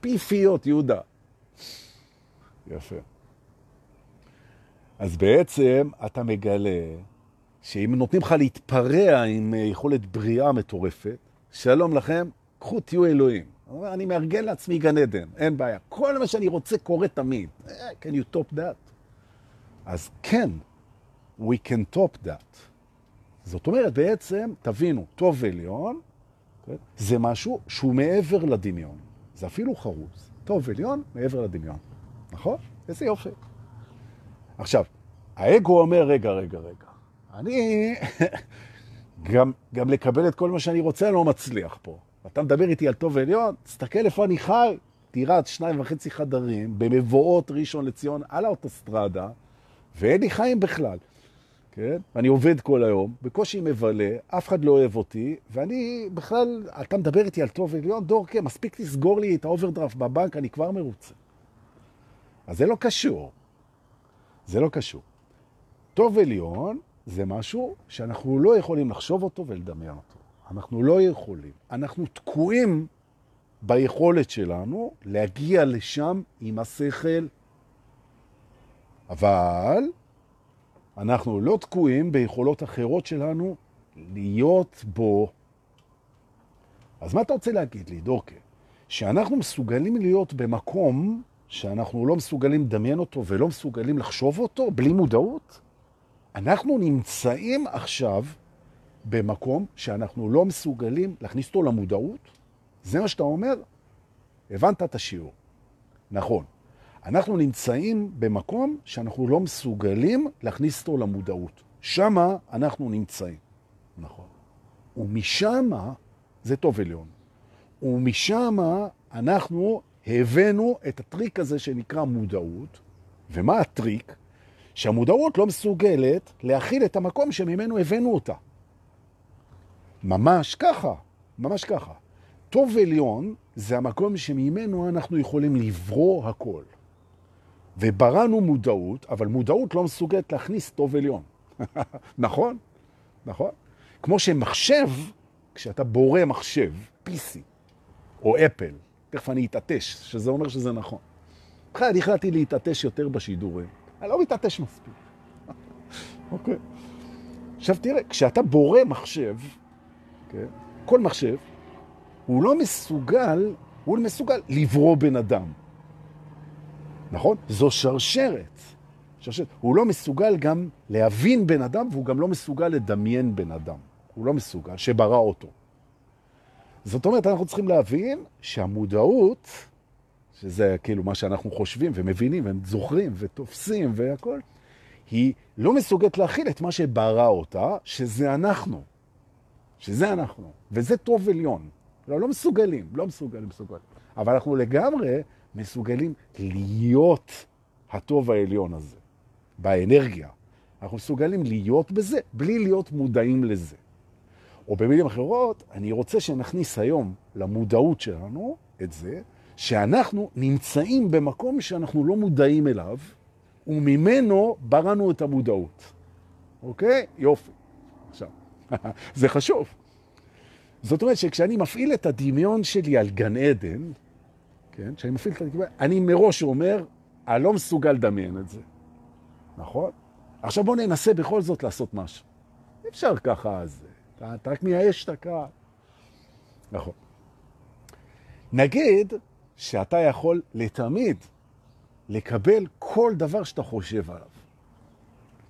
A: פיפיות, יהודה. יפה. אז בעצם אתה מגלה שאם נותנים לך להתפרע עם יכולת בריאה מטורפת, שלום לכם, קחו תהיו אלוהים. אני מארגן לעצמי גן עדן, אין בעיה. כל מה שאני רוצה קורה תמיד. Eh, can you top that? אז כן, we can top that. זאת אומרת, בעצם, תבינו, טוב עליון, כן? זה משהו שהוא מעבר לדמיון. זה אפילו חרוז. טוב עליון, מעבר לדמיון. נכון? איזה יופי. עכשיו, האגו אומר, רגע, רגע, רגע, אני גם, גם לקבל את כל מה שאני רוצה לא מצליח פה. אתה מדבר איתי על טוב עליון, תסתכל איפה אני חי, דירת שניים וחצי חדרים, במבואות ראשון לציון, על האוטוסטרדה, ואין לי חיים בכלל. כן? ואני עובד כל היום, בקושי מבלה, אף אחד לא אוהב אותי, ואני בכלל, אתה מדבר איתי על טוב עליון, כן, מספיק תסגור לי את האוברדרפט בבנק, אני כבר מרוצה. אז זה לא קשור. זה לא קשור. טוב עליון זה משהו שאנחנו לא יכולים לחשוב אותו ולדמיין אותו. אנחנו לא יכולים. אנחנו תקועים ביכולת שלנו להגיע לשם עם השכל. אבל אנחנו לא תקועים ביכולות אחרות שלנו להיות בו. אז מה אתה רוצה להגיד לי, דורקה? שאנחנו מסוגלים להיות במקום שאנחנו לא מסוגלים לדמיין אותו ולא מסוגלים לחשוב אותו בלי מודעות? אנחנו נמצאים עכשיו במקום שאנחנו לא מסוגלים להכניס אותו למודעות? זה מה שאתה אומר? הבנת את השיעור. נכון. אנחנו נמצאים במקום שאנחנו לא מסוגלים להכניס אותו למודעות. שמה אנחנו נמצאים. נכון. ומשמה, זה טוב עליון, ומשמה אנחנו הבאנו את הטריק הזה שנקרא מודעות. ומה הטריק? שהמודעות לא מסוגלת להכיל את המקום שממנו הבאנו אותה. ממש ככה, ממש ככה. טוב עליון זה המקום שממנו אנחנו יכולים לברוא הכל. ובראנו מודעות, אבל מודעות לא מסוגלת להכניס טוב עליון. נכון? נכון? כמו שמחשב, כשאתה בורא מחשב, PC, או אפל, תכף אני אתעטש, שזה אומר שזה נכון. בכלל, החלטתי להתעטש יותר בשידורים. אני לא מתעטש מספיק. אוקיי. עכשיו תראה, כשאתה בורא מחשב, כן, כל מחשב, הוא לא מסוגל, הוא מסוגל לברוא בן אדם. נכון? זו שרשרת. שרשרת. הוא לא מסוגל גם להבין בן אדם, והוא גם לא מסוגל לדמיין בן אדם. הוא לא מסוגל, שברא אותו. זאת אומרת, אנחנו צריכים להבין שהמודעות, שזה כאילו מה שאנחנו חושבים ומבינים וזוכרים ותופסים והכל, היא לא מסוגלת להכיל את מה שברא אותה, שזה אנחנו. שזה אנחנו. וזה טוב עליון. לא, לא מסוגלים, לא מסוגלים, מסוגלים. אבל אנחנו לגמרי מסוגלים להיות הטוב העליון הזה, באנרגיה. אנחנו מסוגלים להיות בזה בלי להיות מודעים לזה. או במילים אחרות, אני רוצה שנכניס היום למודעות שלנו את זה, שאנחנו נמצאים במקום שאנחנו לא מודעים אליו, וממנו בראנו את המודעות. אוקיי? יופי. עכשיו, זה חשוב. זאת אומרת שכשאני מפעיל את הדמיון שלי על גן עדן, כן? כשאני מפעיל את הדמיון, אני מראש אומר, אני לא מסוגל לדמיין את זה. נכון? עכשיו בואו ננסה בכל זאת לעשות משהו. אי אפשר ככה, אז אתה, אתה רק מייאש את הקהל. נכון. נגיד שאתה יכול לתמיד לקבל כל דבר שאתה חושב עליו.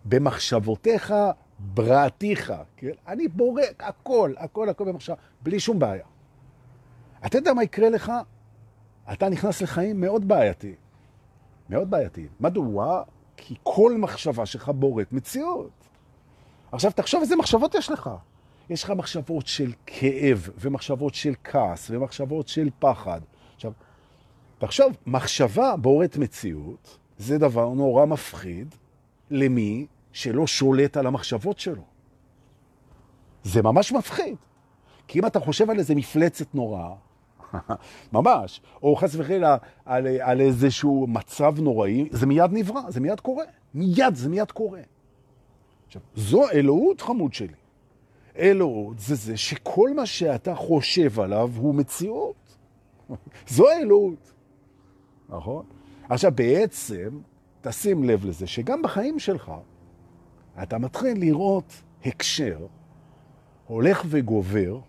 A: במחשבותיך בראתיך, כן? אני בורא הכל, הכל, הכל במחשב, בלי שום בעיה. אתה יודע מה יקרה לך? אתה נכנס לחיים מאוד בעייתי. מאוד בעייתי. מדוע? כי כל מחשבה שלך בוראת מציאות. עכשיו, תחשוב איזה מחשבות יש לך. יש לך מחשבות של כאב, ומחשבות של כעס, ומחשבות של פחד. עכשיו, תחשוב, מחשבה בוראת מציאות, זה דבר נורא מפחיד למי שלא שולט על המחשבות שלו. זה ממש מפחיד. כי אם אתה חושב על איזה מפלצת נורא, ממש, או חס וחלילה על, על איזשהו מצב נוראי, זה מיד נברא, זה מיד קורה. מיד, זה מיד קורה. עכשיו, זו אלוהות, חמוד שלי. אלוהות זה זה שכל מה שאתה חושב עליו הוא מציאות. זו האלוהות. נכון? עכשיו, בעצם, תשים לב לזה שגם בחיים שלך, אתה מתחיל לראות הקשר הולך וגובר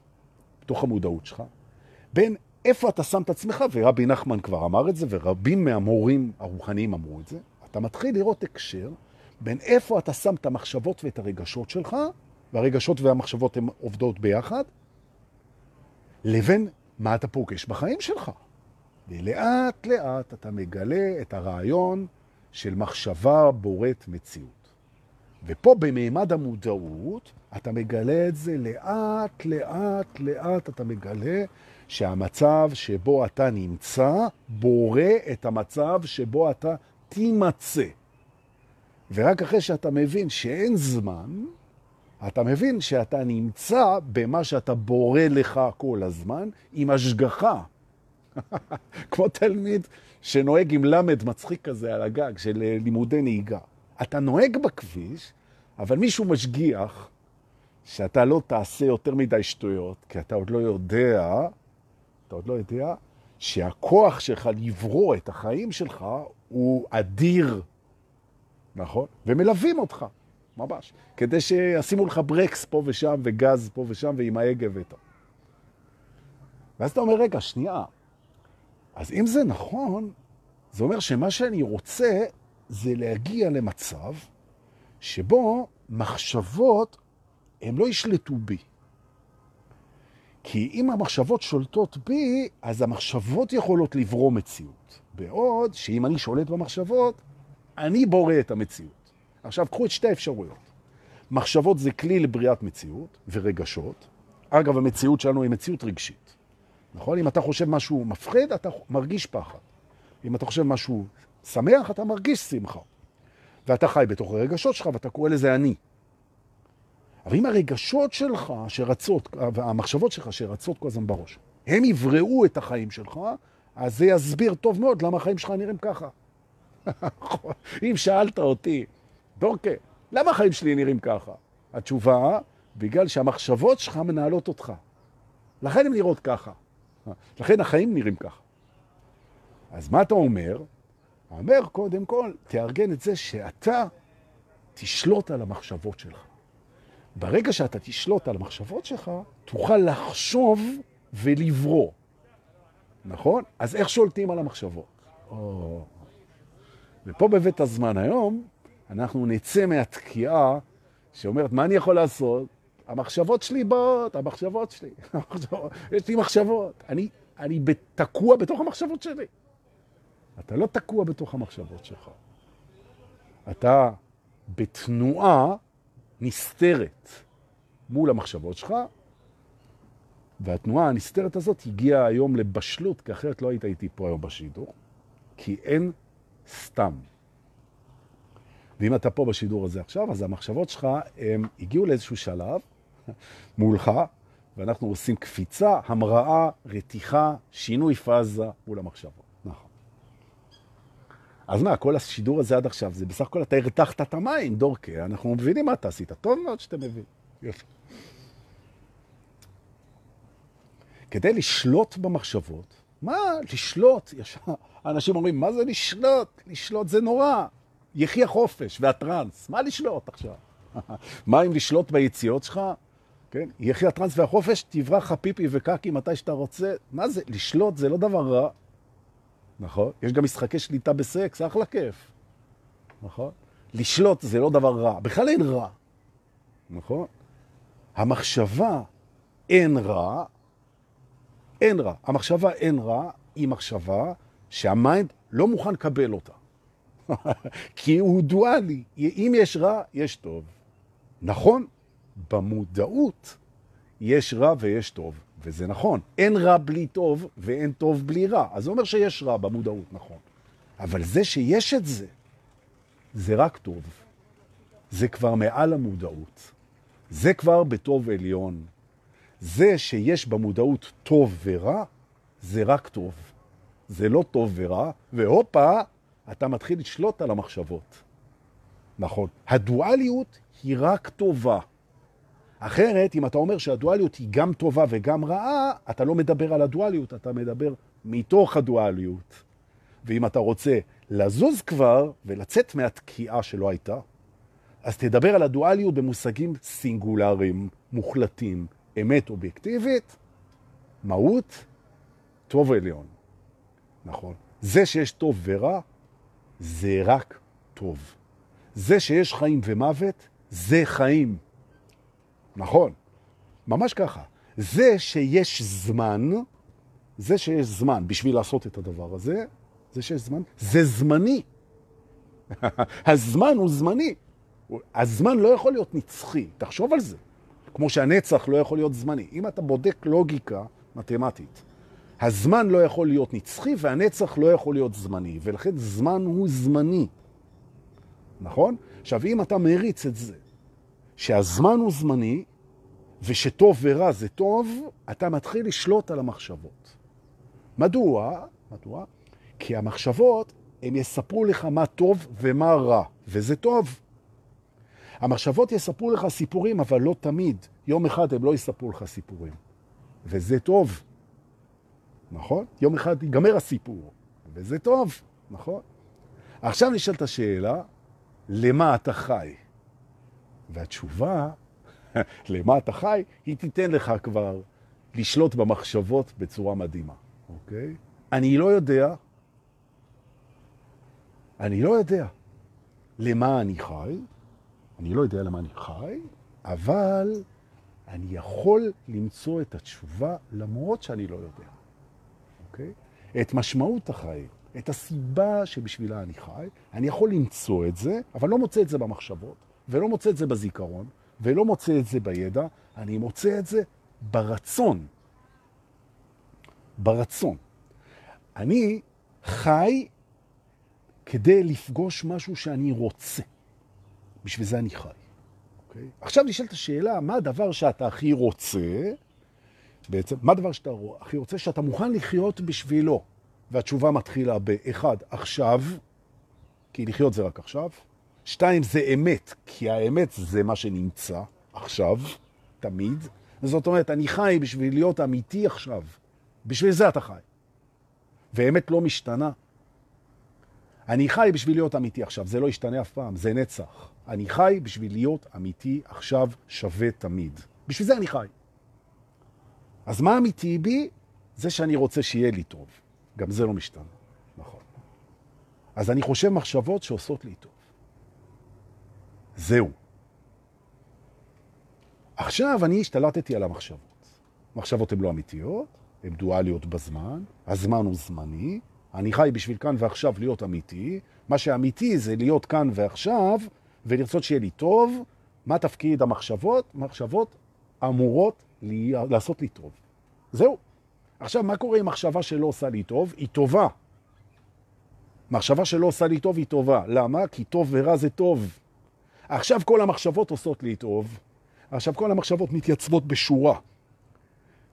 A: בתוך המודעות שלך, בין איפה אתה שם את עצמך, ורבי נחמן כבר אמר את זה, ורבים מהמורים הרוחניים אמרו את זה, אתה מתחיל לראות הקשר בין איפה אתה שם את המחשבות ואת הרגשות שלך, והרגשות והמחשבות הן עובדות ביחד, לבין מה אתה פוגש בחיים שלך. ולאט לאט אתה מגלה את הרעיון של מחשבה בוראת מציאות. ופה במימד המודעות, אתה מגלה את זה לאט, לאט, לאט, אתה מגלה שהמצב שבו אתה נמצא בורא את המצב שבו אתה תימצא. ורק אחרי שאתה מבין שאין זמן, אתה מבין שאתה נמצא במה שאתה בורא לך כל הזמן עם השגחה. כמו תלמיד שנוהג עם למד מצחיק כזה על הגג של לימודי נהיגה. אתה נוהג בכביש, אבל מישהו משגיח שאתה לא תעשה יותר מדי שטויות, כי אתה עוד לא יודע, אתה עוד לא יודע, שהכוח שלך לברוא את החיים שלך הוא אדיר, נכון? ומלווים אותך, ממש, כדי שישימו לך ברקס פה ושם וגז פה ושם ועם ההגה ואתה. ואז אתה אומר, רגע, שנייה, אז אם זה נכון, זה אומר שמה שאני רוצה זה להגיע למצב שבו מחשבות הם לא ישלטו בי. כי אם המחשבות שולטות בי, אז המחשבות יכולות לברוא מציאות. בעוד שאם אני שולט במחשבות, אני בורא את המציאות. עכשיו, קחו את שתי האפשרויות. מחשבות זה כלי לבריאת מציאות ורגשות. אגב, המציאות שלנו היא מציאות רגשית. נכון? אם אתה חושב משהו מפחיד, אתה מרגיש פחד. אם אתה חושב משהו שמח, אתה מרגיש שמחה. ואתה חי בתוך הרגשות שלך, ואתה קורא לזה אני. אבל אם הרגשות שלך שרצות, והמחשבות שלך שרצות כל הזמן בראש, הם יבראו את החיים שלך, אז זה יסביר טוב מאוד למה החיים שלך נראים ככה. אם שאלת אותי, דורקה, למה החיים שלי נראים ככה? התשובה, בגלל שהמחשבות שלך מנהלות אותך. לכן הן נראות ככה. לכן החיים נראים ככה. אז מה אתה אומר? אומר, קודם כל, תארגן את זה שאתה תשלוט על המחשבות שלך. ברגע שאתה תשלוט על המחשבות שלך, תוכל לחשוב ולברוא. נכון? אז איך שולטים על המחשבות? ופה בבית הזמן היום, אנחנו נצא מהתקיעה שאומרת, מה אני יכול לעשות? המחשבות שלי באות, המחשבות שלי. יש לי מחשבות. אני, אני תקוע בתוך המחשבות שלי. אתה לא תקוע בתוך המחשבות שלך. אתה בתנועה נסתרת מול המחשבות שלך, והתנועה הנסתרת הזאת הגיעה היום לבשלות, כי אחרת לא היית איתי פה היום בשידור, כי אין סתם. ואם אתה פה בשידור הזה עכשיו, אז המחשבות שלך הם הגיעו לאיזשהו שלב מולך, ואנחנו עושים קפיצה, המראה, רתיחה, שינוי פאזה מול המחשבות. אז מה, כל השידור הזה עד עכשיו, זה בסך הכל אתה הרתחת את המים, דורקה, אנחנו מבינים מה אתה עשית. טוב מאוד שאתה מבין. כדי לשלוט במחשבות, מה לשלוט? אנשים אומרים, מה זה לשלוט? לשלוט זה נורא. יחי החופש והטרנס, מה לשלוט עכשיו? מה אם לשלוט ביציאות שלך? כן? יחי הטרנס והחופש, תברח הפיפי וקקי מתי שאתה רוצה. מה זה? לשלוט זה לא דבר רע. נכון? יש גם משחקי שליטה בסקס, אחלה כיף. נכון? לשלוט זה לא דבר רע, בכלל אין רע. נכון? המחשבה אין רע, אין רע. המחשבה אין רע היא מחשבה שהמיינד לא מוכן לקבל אותה. כי הוא דואלי. אם יש רע, יש טוב. נכון, במודעות יש רע ויש טוב, וזה נכון. אין רע בלי טוב ואין טוב בלי רע. אז זה אומר שיש רע במודעות, נכון. אבל זה שיש את זה, זה רק טוב. זה כבר מעל המודעות. זה כבר בטוב עליון. זה שיש במודעות טוב ורע, זה רק טוב. זה לא טוב ורע, והופה, אתה מתחיל לשלוט על המחשבות. נכון. הדואליות היא רק טובה. אחרת, אם אתה אומר שהדואליות היא גם טובה וגם רעה, אתה לא מדבר על הדואליות, אתה מדבר מתוך הדואליות. ואם אתה רוצה לזוז כבר ולצאת מהתקיעה שלא הייתה, אז תדבר על הדואליות במושגים סינגולריים, מוחלטים, אמת אובייקטיבית, מהות, טוב עליון. נכון. זה שיש טוב ורע, זה רק טוב. זה שיש חיים ומוות, זה חיים. נכון, ממש ככה. זה שיש זמן, זה שיש זמן בשביל לעשות את הדבר הזה, זה שיש זמן, זה זמני. הזמן הוא זמני. הזמן לא יכול להיות נצחי, תחשוב על זה. כמו שהנצח לא יכול להיות זמני. אם אתה בודק לוגיקה מתמטית, הזמן לא יכול להיות נצחי והנצח לא יכול להיות זמני, ולכן זמן הוא זמני. נכון? עכשיו, אם אתה מריץ את זה, שהזמן הוא זמני, ושטוב ורע זה טוב, אתה מתחיל לשלוט על המחשבות. מדוע? מדוע? כי המחשבות, הם יספרו לך מה טוב ומה רע, וזה טוב. המחשבות יספרו לך סיפורים, אבל לא תמיד. יום אחד הם לא יספרו לך סיפורים, וזה טוב. נכון? יום אחד ייגמר הסיפור, וזה טוב, נכון? עכשיו נשאלת השאלה, למה אתה חי? והתשובה, למה אתה חי, היא תיתן לך כבר לשלוט במחשבות בצורה מדהימה, אוקיי? אני לא יודע, אני לא יודע למה אני חי, אני לא יודע למה אני חי, אבל אני יכול למצוא את התשובה למרות שאני לא יודע. אוקיי? את משמעות החיים, את הסיבה שבשבילה אני חי, אני יכול למצוא את זה, אבל לא מוצא את זה במחשבות, ולא מוצא את זה בזיכרון, ולא מוצא את זה בידע, אני מוצא את זה ברצון. ברצון. אני חי כדי לפגוש משהו שאני רוצה. בשביל זה אני חי. Okay? אוקיי? עכשיו נשאלת השאלה, מה הדבר שאתה הכי רוצה, בעצם, מה הדבר שאתה הכי רוצה שאתה מוכן לחיות בשבילו? והתשובה מתחילה באחד, עכשיו, כי לחיות זה רק עכשיו. שתיים, זה אמת, כי האמת זה מה שנמצא עכשיו, תמיד. זאת אומרת, אני חי בשביל להיות אמיתי עכשיו. בשביל זה אתה חי. ואמת לא משתנה. אני חי בשביל להיות אמיתי עכשיו, זה לא ישתנה אף פעם, זה נצח. אני חי בשביל להיות אמיתי עכשיו שווה תמיד. בשביל זה אני חי. אז מה אמיתי בי? זה שאני רוצה שיהיה לי טוב. גם זה לא משתנה. נכון. אז אני חושב מחשבות שעושות לי טוב. זהו. עכשיו אני השתלטתי על המחשבות. מחשבות הן לא אמיתיות, הן דואליות בזמן, הזמן הוא זמני, אני חי בשביל כאן ועכשיו להיות אמיתי, מה שאמיתי זה להיות כאן ועכשיו ולרצות שיהיה לי טוב. מה תפקיד המחשבות? מחשבות אמורות לי, לעשות לי טוב. זהו. עכשיו, מה קורה עם מחשבה שלא עושה לי טוב? היא טובה. מחשבה שלא עושה לי טוב היא טובה. למה? כי טוב ורע זה טוב. עכשיו כל המחשבות עושות לי טוב. עכשיו כל המחשבות מתייצבות בשורה.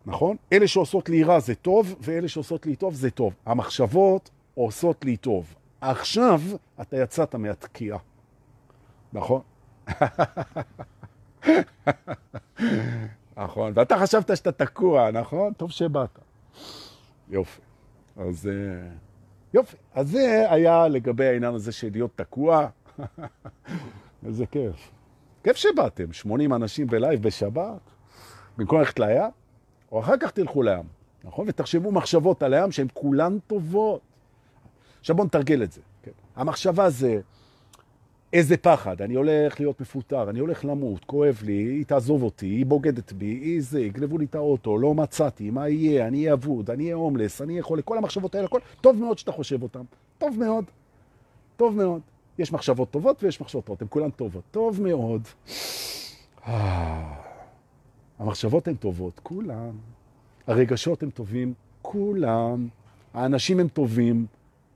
A: נכון? אלה שעושות לי רע זה טוב, ואלה שעושות לי טוב זה טוב. המחשבות עושות לי טוב. עכשיו אתה יצאת מהתקיעה. נכון? נכון, ואתה חשבת שאתה תקוע, נכון? טוב שבאת. יופי. אז אה, יופי. אז זה היה לגבי העניין הזה של להיות תקוע. איזה כיף. כיף שבאתם, 80 אנשים בלייב בשבת, במקום ללכת לים, או אחר כך תלכו לים, נכון? ותחשבו מחשבות על הים שהן כולן טובות. עכשיו בואו נתרגל את זה. כן? המחשבה זה, איזה פחד, אני הולך להיות מפוטר, אני הולך למות, כואב לי, היא תעזוב אותי, היא בוגדת בי, היא זה, יגנבו לי את האוטו, לא מצאתי, מה יהיה, אני אהיה אבוד, אני אהיה הומלס, אני יכול, כל המחשבות האלה, כל... טוב מאוד שאתה חושב אותן, טוב מאוד, טוב מאוד. יש מחשבות טובות ויש מחשבות טובות, הן כולן טובות, טוב מאוד. המחשבות הן טובות, כולן. הרגשות הן טובים, כולם. האנשים הם טובים,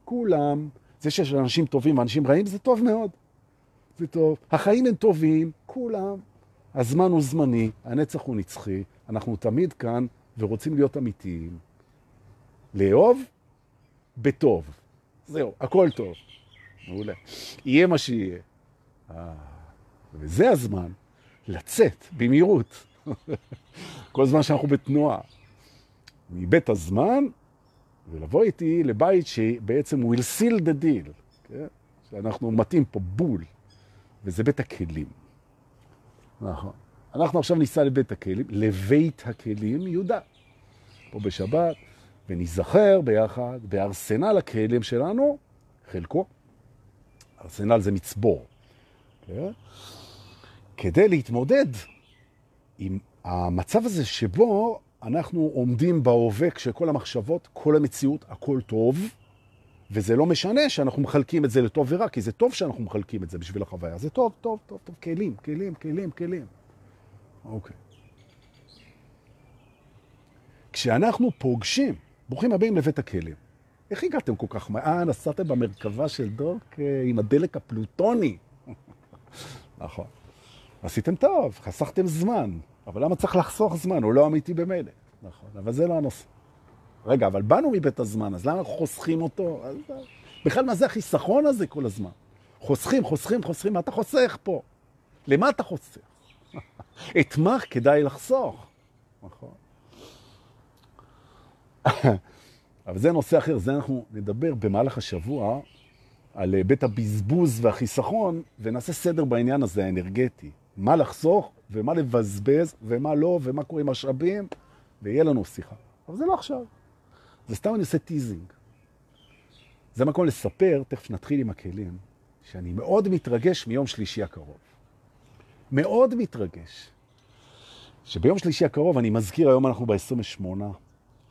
A: כולם. זה שיש אנשים טובים ואנשים רעים זה טוב מאוד. זה טוב. החיים הם טובים, כולם. הזמן הוא זמני, הנצח הוא נצחי, אנחנו תמיד כאן ורוצים להיות אמיתיים. לאהוב בטוב. זהו, הכל טוב. מעולה. יהיה מה שיהיה. אה, וזה הזמן לצאת במהירות. כל זמן שאנחנו בתנועה. מבית הזמן ולבוא איתי לבית שבעצם will seal the deal, כן? שאנחנו מתאים פה בול. וזה בית הכלים. נכון. אנחנו עכשיו ניסע לבית הכלים, לבית הכלים יהודה, פה בשבת, ונזכר ביחד בארסנל הכלים שלנו, חלקו, ארסנל זה מצבור, כן? כדי להתמודד עם המצב הזה שבו אנחנו עומדים בהווה כשכל המחשבות, כל המציאות, הכל טוב, וזה לא משנה שאנחנו מחלקים את זה לטוב ורע, כי זה טוב שאנחנו מחלקים את זה בשביל החוויה. זה טוב, טוב, טוב, טוב, כלים, כלים, כלים, כלים. אוקיי. כשאנחנו פוגשים, ברוכים הבאים לבית הכלים. איך הגעתם כל כך מהר? אה, נסעתם במרכבה של דורק אה, עם הדלק הפלוטוני. נכון. עשיתם טוב, חסכתם זמן. אבל למה צריך לחסוך זמן? הוא לא אמיתי במילא. נכון, אבל זה לא הנושא. רגע, אבל באנו מבית הזמן, אז למה אנחנו חוסכים אותו? אז... בכלל, מה זה החיסכון הזה כל הזמן? חוסכים, חוסכים, חוסכים, מה אתה חוסך פה? למה אתה חוסך? את מה כדאי לחסוך? נכון. אבל זה נושא אחר, זה אנחנו נדבר במהלך השבוע על בית הבזבוז והחיסכון, ונעשה סדר בעניין הזה האנרגטי. מה לחסוך ומה לבזבז ומה לא, ומה קורה עם משאבים, ויהיה לנו שיחה. אבל זה לא עכשיו. זה סתם אני עושה teasing. זה מקום לספר, תכף נתחיל עם הכלים, שאני מאוד מתרגש מיום שלישי הקרוב. מאוד מתרגש. שביום שלישי הקרוב, אני מזכיר, היום אנחנו ב-28,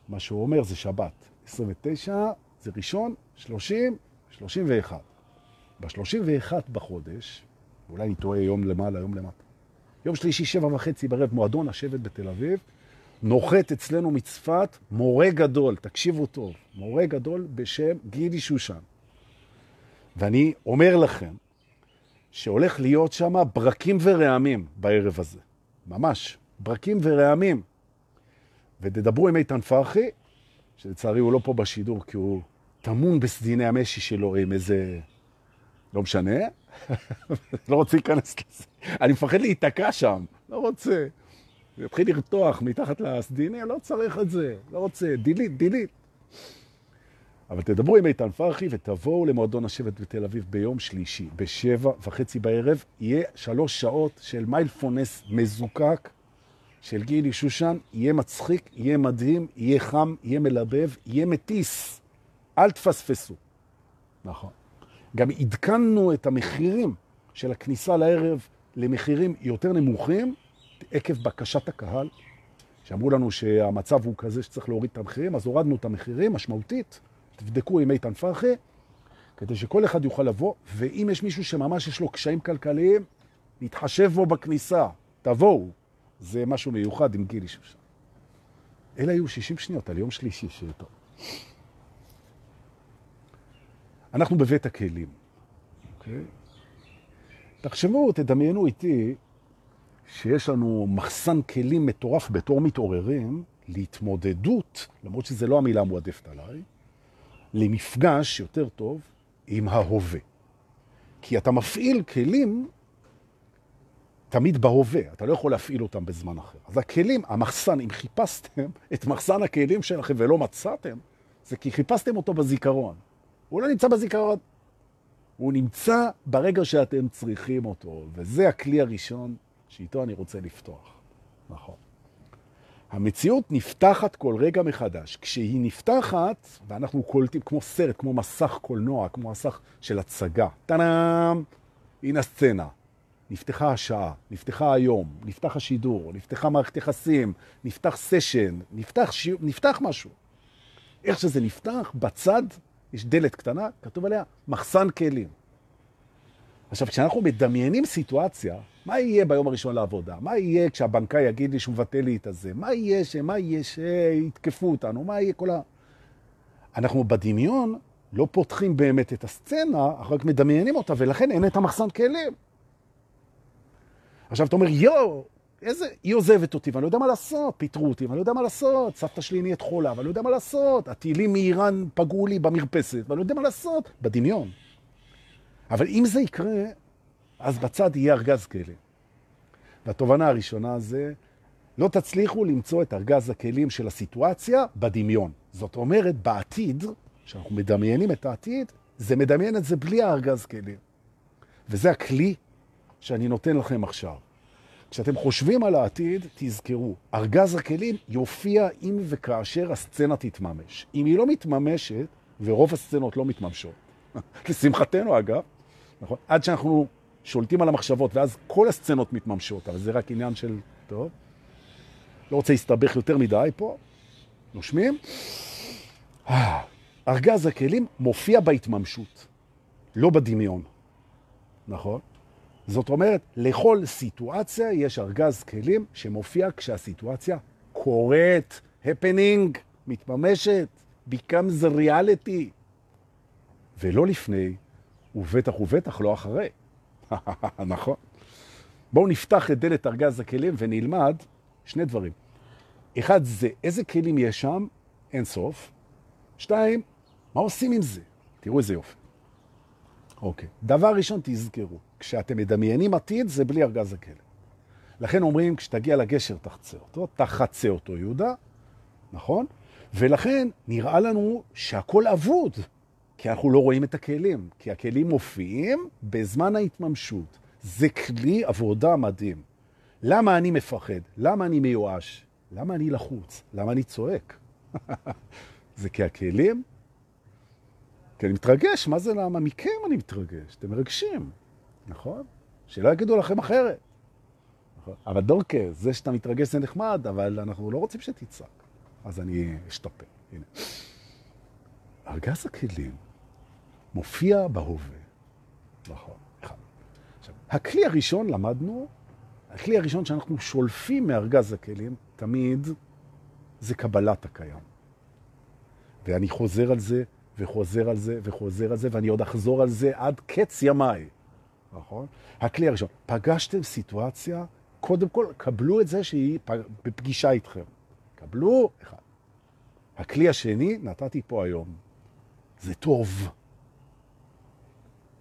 A: מה שהוא אומר זה שבת. 29 זה ראשון, 30, 31. ב-31 בחודש, אולי אני טועה יום למעלה, יום למטה. יום שלישי, שבע וחצי בערב, מועדון השבט בתל אביב, נוחת אצלנו מצפת מורה גדול, תקשיבו טוב, מורה גדול בשם גידי שושן. ואני אומר לכם שהולך להיות שם ברקים ורעמים בערב הזה. ממש, ברקים ורעמים. ותדברו עם איתן פרחי, שלצערי הוא לא פה בשידור כי הוא תמון בסדיני המשי שלו עם איזה... לא משנה, לא רוצה להיכנס לזה. אני מפחד להיתקע שם, לא רוצה. הוא יתחיל לרתוח מתחת לסדיני, לא צריך את זה, לא רוצה, דילית, דילית. אבל תדברו עם איתן פרחי ותבואו למועדון השבט בתל אביב ביום שלישי, בשבע וחצי בערב, יהיה שלוש שעות של מיילפונס מזוקק של גילי שושן, יהיה מצחיק, יהיה מדהים, יהיה חם, יהיה מלבב, יהיה מטיס. אל תפספסו. נכון. גם עדכנו את המחירים של הכניסה לערב למחירים יותר נמוכים, עקב בקשת הקהל, שאמרו לנו שהמצב הוא כזה שצריך להוריד את המחירים, אז הורדנו את המחירים משמעותית. תבדקו עם איתן פרחי, כדי שכל אחד יוכל לבוא, ואם יש מישהו שממש יש לו קשיים כלכליים, להתחשב בו בכניסה, תבואו. זה משהו מיוחד עם גילי שושן. אלה היו 60 שניות על יום שלישי שאיתו. אנחנו בבית הכלים, אוקיי? תחשבו, תדמיינו איתי שיש לנו מחסן כלים מטורף בתור מתעוררים להתמודדות, למרות שזה לא המילה המועדפת עליי, למפגש יותר טוב עם ההווה. כי אתה מפעיל כלים תמיד בהווה, אתה לא יכול להפעיל אותם בזמן אחר. אז הכלים, המחסן, אם חיפשתם את מחסן הכלים שלכם ולא מצאתם, זה כי חיפשתם אותו בזיכרון. הוא לא נמצא בזיכרון. הוא נמצא ברגע שאתם צריכים אותו, וזה הכלי הראשון שאיתו אני רוצה לפתוח. נכון. המציאות נפתחת כל רגע מחדש. כשהיא נפתחת, ואנחנו קולטים כמו סרט, כמו מסך קולנוע, כמו מסך של הצגה. טאנאם! הנה הסצנה. נפתחה השעה, נפתחה היום, נפתח השידור, נפתחה מערכת יחסים, נפתח סשן, נפתח, ש... נפתח משהו. איך שזה נפתח, בצד יש דלת קטנה, כתוב עליה מחסן כלים. עכשיו, כשאנחנו מדמיינים סיטואציה, מה יהיה ביום הראשון לעבודה? מה יהיה כשהבנקאי יגיד לי שהוא מבטל לי את הזה? מה יהיה שמה יהיה שיתקפו אותנו? מה יהיה כל ה... אנחנו בדמיון לא פותחים באמת את הסצנה, רק מדמיינים אותה, ולכן אין את המחסן כלים. עכשיו אתה אומר, יואו, איזה, היא עוזבת אותי, ואני לא יודע מה לעשות, פיטרו אותי, ואני לא יודע מה לעשות, סבתא שלי נהיית חולה, ואני לא יודע מה לעשות, הטילים מאיראן פגעו לי במרפסת, ואני לא יודע מה לעשות, בדמיון. אבל אם זה יקרה, אז בצד יהיה ארגז כלים. והתובנה הראשונה זה, לא תצליחו למצוא את ארגז הכלים של הסיטואציה בדמיון. זאת אומרת, בעתיד, כשאנחנו מדמיינים את העתיד, זה מדמיין את זה בלי הארגז כלים. וזה הכלי שאני נותן לכם עכשיו. כשאתם חושבים על העתיד, תזכרו, ארגז הכלים יופיע אם וכאשר הסצנה תתממש. אם היא לא מתממשת, ורוב הסצנות לא מתממשות, לשמחתנו אגב, נכון? עד שאנחנו שולטים על המחשבות, ואז כל הסצנות מתממשות, אבל זה רק עניין של, טוב, לא רוצה להסתבך יותר מדי פה, נושמים. ארגז הכלים מופיע בהתממשות, לא בדמיון, נכון? זאת אומרת, לכל סיטואציה יש ארגז כלים שמופיע כשהסיטואציה קורית, happening, מתממשת, becomes reality, ולא לפני, ובטח ובטח לא אחרי. נכון. בואו נפתח את דלת ארגז הכלים ונלמד שני דברים. אחד זה איזה כלים יש שם, אין סוף. שתיים, מה עושים עם זה? תראו איזה יופי. אוקיי. דבר ראשון, תזכרו, כשאתם מדמיינים עתיד, זה בלי ארגז הכלים. לכן אומרים, כשתגיע לגשר, תחצה אותו, תחצה אותו, יהודה, נכון? ולכן נראה לנו שהכל אבוד, כי אנחנו לא רואים את הכלים, כי הכלים מופיעים בזמן ההתממשות. זה כלי עבודה מדהים. למה אני מפחד? למה אני מיואש? למה אני לחוץ? למה אני צועק? זה כי הכלים כי אני מתרגש, מה זה למה? מכם אני מתרגש, אתם מרגשים, נכון? שלא יגידו לכם אחרת. נכון? אבל דורקה, זה שאתה מתרגש זה נחמד, אבל אנחנו לא רוצים שתצעק. אז אני אשתפר. הנה. ארגז הכלים מופיע בהווה. נכון, אחד. עכשיו, הכלי הראשון למדנו, הכלי הראשון שאנחנו שולפים מארגז הכלים, תמיד זה קבלת הקיים. ואני חוזר על זה וחוזר על זה וחוזר על זה, ואני עוד אחזור על זה עד קץ ימיי. נכון? הכלי הראשון, פגשתם סיטואציה, קודם כל, קבלו את זה שהיא בפגישה איתכם. קבלו, אחד. הכלי השני, נתתי פה היום. זה טוב.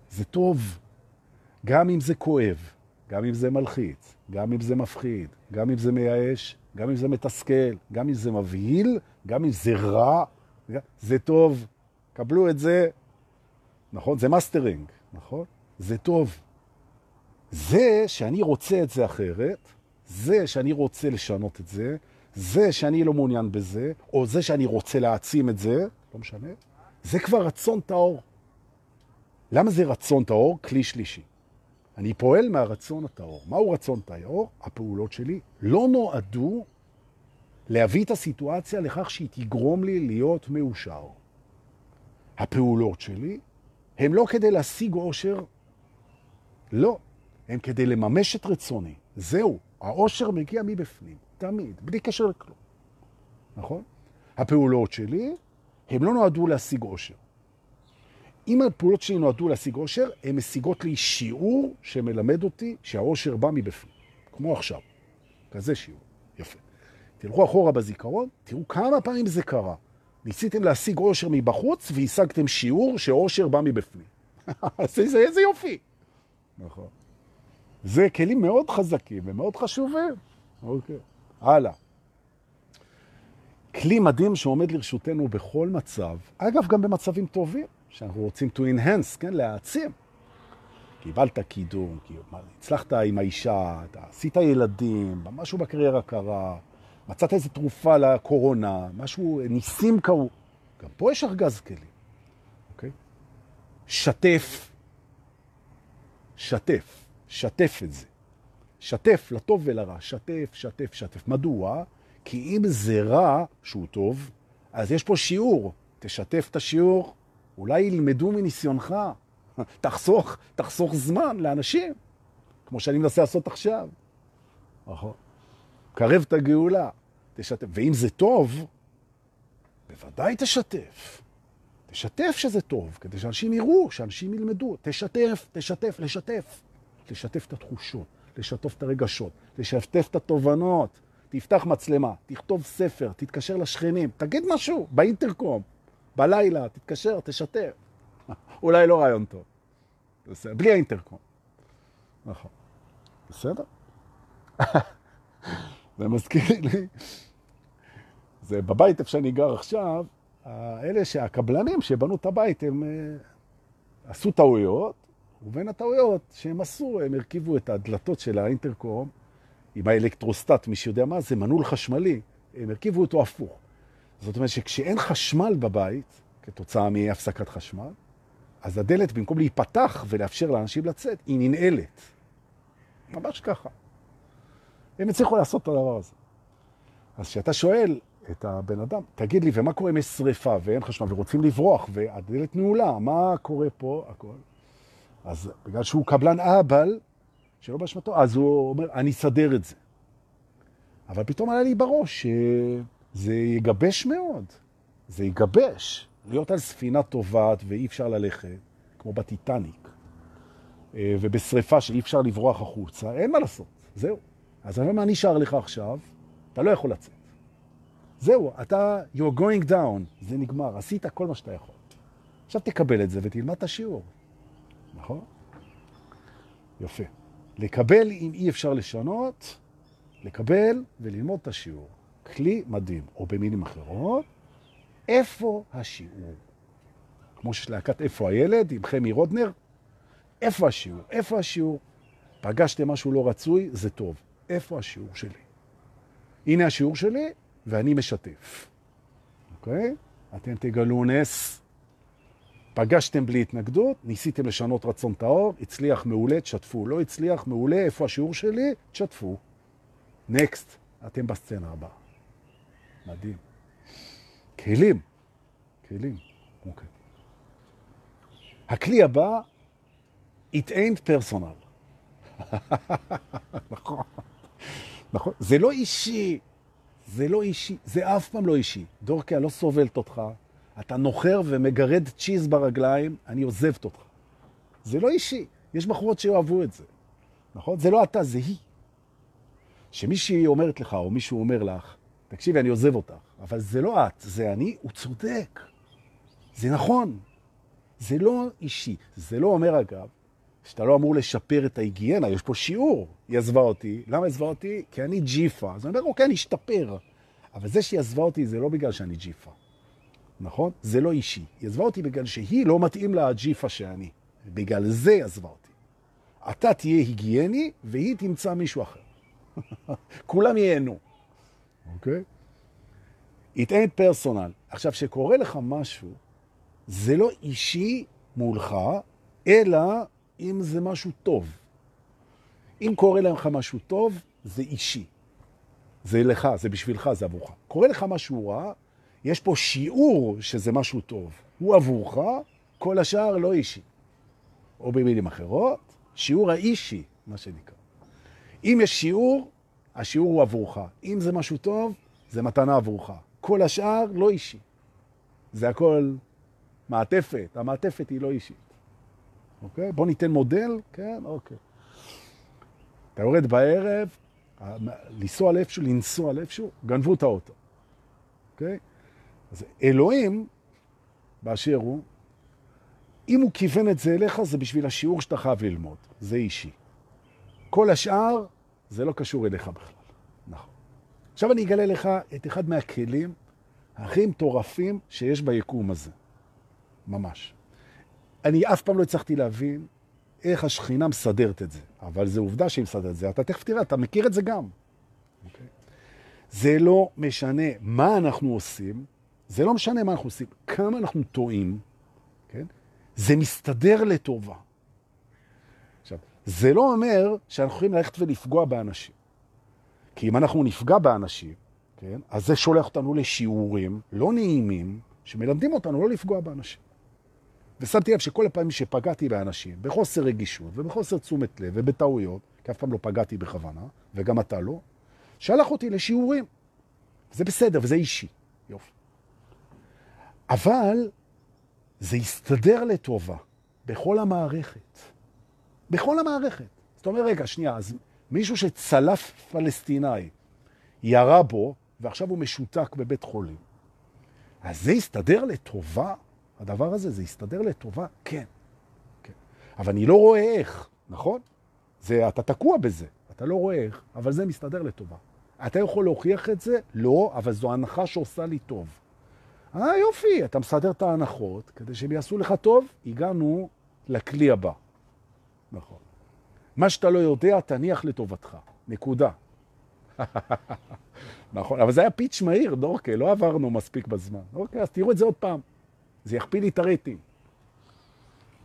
A: זה טוב. גם אם זה כואב, גם אם זה מלחיץ, גם אם זה מפחיד, גם אם זה מייאש, גם אם זה מתסכל, גם אם זה מבהיל, גם אם זה רע, זה טוב. קבלו את זה, נכון? זה מאסטרינג, נכון? זה טוב. זה שאני רוצה את זה אחרת, זה שאני רוצה לשנות את זה, זה שאני לא מעוניין בזה, או זה שאני רוצה להעצים את זה, לא משנה, זה כבר רצון טהור. למה זה רצון טהור? כלי שלישי. אני פועל מהרצון הטהור. מהו רצון טהור? הפעולות שלי לא נועדו להביא את הסיטואציה לכך שהיא תגרום לי להיות מאושר. הפעולות שלי הם לא כדי להשיג עושר, לא, הם כדי לממש את רצוני. זהו, העושר מגיע מבפנים, תמיד, בלי קשר לכלום. נכון? הפעולות שלי, הם לא נועדו להשיג עושר. אם הפעולות שלי נועדו להשיג עושר, הן משיגות לי שיעור שמלמד אותי שהעושר בא מבפנים, כמו עכשיו. כזה שיעור. יפה. תלכו אחורה בזיכרון, תראו כמה פעמים זה קרה. ניסיתם להשיג עושר מבחוץ והשגתם שיעור שעושר בא מבפנים. זה, איזה יופי. נכון. זה כלים מאוד חזקים ומאוד חשובים. אוקיי. הלאה. כלי מדהים שעומד לרשותנו בכל מצב, אגב, גם במצבים טובים, שאנחנו רוצים to enhance, כן, להעצים. קיבלת קידום, הצלחת עם האישה, אתה עשית ילדים, משהו בקריירה קרה, מצאת איזו תרופה לקורונה, משהו, ניסים קרו. גם פה יש ארגז כלים, אוקיי? שתף, שתף, שתף את זה. שתף לטוב ולרע, שתף, שתף, שתף. מדוע? כי אם זה רע שהוא טוב, אז יש פה שיעור. תשתף את השיעור, אולי ילמדו מניסיונך. תחסוך, תחסוך זמן לאנשים, כמו שאני מנסה לעשות עכשיו. נכון. קרב את הגאולה, תשתף. ואם זה טוב, בוודאי תשתף. תשתף שזה טוב, כדי שאנשים יראו, שאנשים ילמדו. תשתף, תשתף, לשתף. לשתף את התחושות, לשתף את הרגשות, לשתף את התובנות. תפתח מצלמה, תכתוב ספר, תתקשר לשכנים, תגיד משהו באינטרקום, בלילה, תתקשר, תשתף. אולי לא רעיון טוב. בסדר, בלי האינטרקום. נכון. בסדר? זה מזכיר לי, זה בבית איפה שאני גר עכשיו, אלה שהקבלנים שבנו את הבית, הם uh, עשו טעויות, ובין הטעויות שהם עשו, הם הרכיבו את הדלתות של האינטרקום עם האלקטרוסטט, מי שיודע מה זה, מנעול חשמלי, הם הרכיבו אותו הפוך. זאת אומרת שכשאין חשמל בבית, כתוצאה מהפסקת חשמל, אז הדלת, במקום להיפתח ולאפשר לאנשים לצאת, היא ננעלת. ממש ככה. הם הצליחו לעשות את הדבר הזה. אז כשאתה שואל את הבן אדם, תגיד לי, ומה קורה אם יש שריפה ואין חשמל ורוצים לברוח והדלת נעולה, מה קורה פה? הכל. אז בגלל שהוא קבלן אבל, שלא באשמתו, אז הוא אומר, אני אסדר את זה. אבל פתאום עלה לי בראש שזה יגבש מאוד. זה יגבש. להיות על ספינה טובעת ואי אפשר ללכת, כמו בטיטניק, אה, ובשריפה שאי אפשר לברוח החוצה, אין מה לעשות, זהו. אז אני אומר, מה נשאר לך עכשיו? אתה לא יכול לצאת. זהו, אתה, you're going down, זה נגמר, עשית כל מה שאתה יכול. עכשיו תקבל את זה ותלמד את השיעור, נכון? יפה. לקבל אם אי אפשר לשנות, לקבל וללמוד את השיעור. כלי מדהים, או במילים אחרות, איפה השיעור? כמו שיש להקת איפה הילד עם חמי רודנר, איפה השיעור? איפה השיעור? פגשתם משהו לא רצוי, זה טוב. איפה השיעור שלי? הנה השיעור שלי, ואני משתף. אוקיי? אתם תגלו נס. פגשתם בלי התנגדות, ניסיתם לשנות רצון טהור, הצליח מעולה, תשתפו. לא הצליח מעולה, איפה השיעור שלי? תשתפו. נקסט, אתם בסצנה הבאה. מדהים. כלים. כלים. אוקיי. הכלי הבא, it ain't personal. נכון. נכון. זה לא אישי. זה לא אישי. זה אף פעם לא אישי. דורקיה לא סובלת אותך. אתה נוחר ומגרד צ'יז ברגליים, אני עוזבת אותך. זה לא אישי. יש בחורות שאוהבו את זה. נכון? זה לא אתה, זה היא. שמישהי אומרת לך, או מישהו אומר לך, תקשיבי, אני עוזב אותך. אבל זה לא את, זה אני, הוא צודק. זה נכון. זה לא אישי. זה לא אומר, אגב, שאתה לא אמור לשפר את ההיגיינה, יש פה שיעור. היא עזבה אותי. למה עזבה אותי? כי אני ג'יפה. אז אני אומר, אוקיי, אני אשתפר. אבל זה שהיא עזבה אותי זה לא בגלל שאני ג'יפה. נכון? זה לא אישי. היא עזבה אותי בגלל שהיא לא מתאים לה הג'יפה שאני. בגלל זה עזבה אותי. אתה תהיה היגייני והיא תמצא מישהו אחר. כולם ייהנו. אוקיי? Okay? it ain't personal. עכשיו, שקורה לך משהו, זה לא אישי מולך, אלא אם זה משהו טוב. אם קורה לך משהו טוב, זה אישי. זה לך, זה בשבילך, זה עבורך. קורה לך משהו רע, יש פה שיעור שזה משהו טוב. הוא עבורך, כל השאר לא אישי. או במילים אחרות, שיעור האישי, מה שנקרא. אם יש שיעור, השיעור הוא עבורך. אם זה משהו טוב, זה מתנה עבורך. כל השאר לא אישי. זה הכל מעטפת, המעטפת היא לא אישית. אוקיי? בוא ניתן מודל, כן? אוקיי. אתה יורד בערב, לנסוע לאיפשהו, לנסוע לאיפשהו, גנבו את האוטו. אוקיי? אז אלוהים, באשר הוא, אם הוא כיוון את זה אליך, זה בשביל השיעור שאתה חייב ללמוד. זה אישי. כל השאר, זה לא קשור אליך בכלל. עכשיו אני אגלה לך את אחד מהכלים הכי מטורפים שיש ביקום הזה. ממש. אני אף פעם לא הצלחתי להבין איך השכינה מסדרת את זה, אבל זו עובדה שהיא מסדרת את זה. אתה תכף תראה, אתה מכיר את זה גם. Okay. אוקיי? זה לא משנה מה אנחנו עושים, זה לא משנה מה אנחנו עושים, כמה אנחנו טועים, כן? זה מסתדר לטובה. עכשיו, זה לא אומר שאנחנו יכולים ללכת ולפגוע באנשים. כי אם אנחנו נפגע באנשים, כן, אז זה שולח אותנו לשיעורים לא נעימים, שמלמדים אותנו לא לפגוע באנשים. ושמתי לב שכל הפעמים שפגעתי באנשים, בחוסר רגישות ובחוסר תשומת לב ובטעויות, כי אף פעם לא פגעתי בכוונה, וגם אתה לא, שלח אותי לשיעורים. זה בסדר, וזה אישי. יופי. אבל זה יסתדר לטובה בכל המערכת. בכל המערכת. זאת אומרת, רגע, שנייה, אז מישהו שצלף פלסטיני ירה בו, ועכשיו הוא משותק בבית חולים. אז זה יסתדר לטובה? הדבר הזה, זה יסתדר לטובה? כן. כן. אבל אני לא רואה איך, נכון? זה, אתה תקוע בזה, אתה לא רואה איך, אבל זה מסתדר לטובה. אתה יכול להוכיח את זה? לא, אבל זו הנחה שעושה לי טוב. אה, יופי, אתה מסדר את ההנחות, כדי שהם יעשו לך טוב, הגענו לכלי הבא. נכון. מה שאתה לא יודע, תניח לטובתך. נקודה. נכון, אבל זה היה פיץ' מהיר, דורקה, לא עברנו מספיק בזמן. אוקיי, אז תראו את זה עוד פעם. זה יכפיל לי את הרייטינג.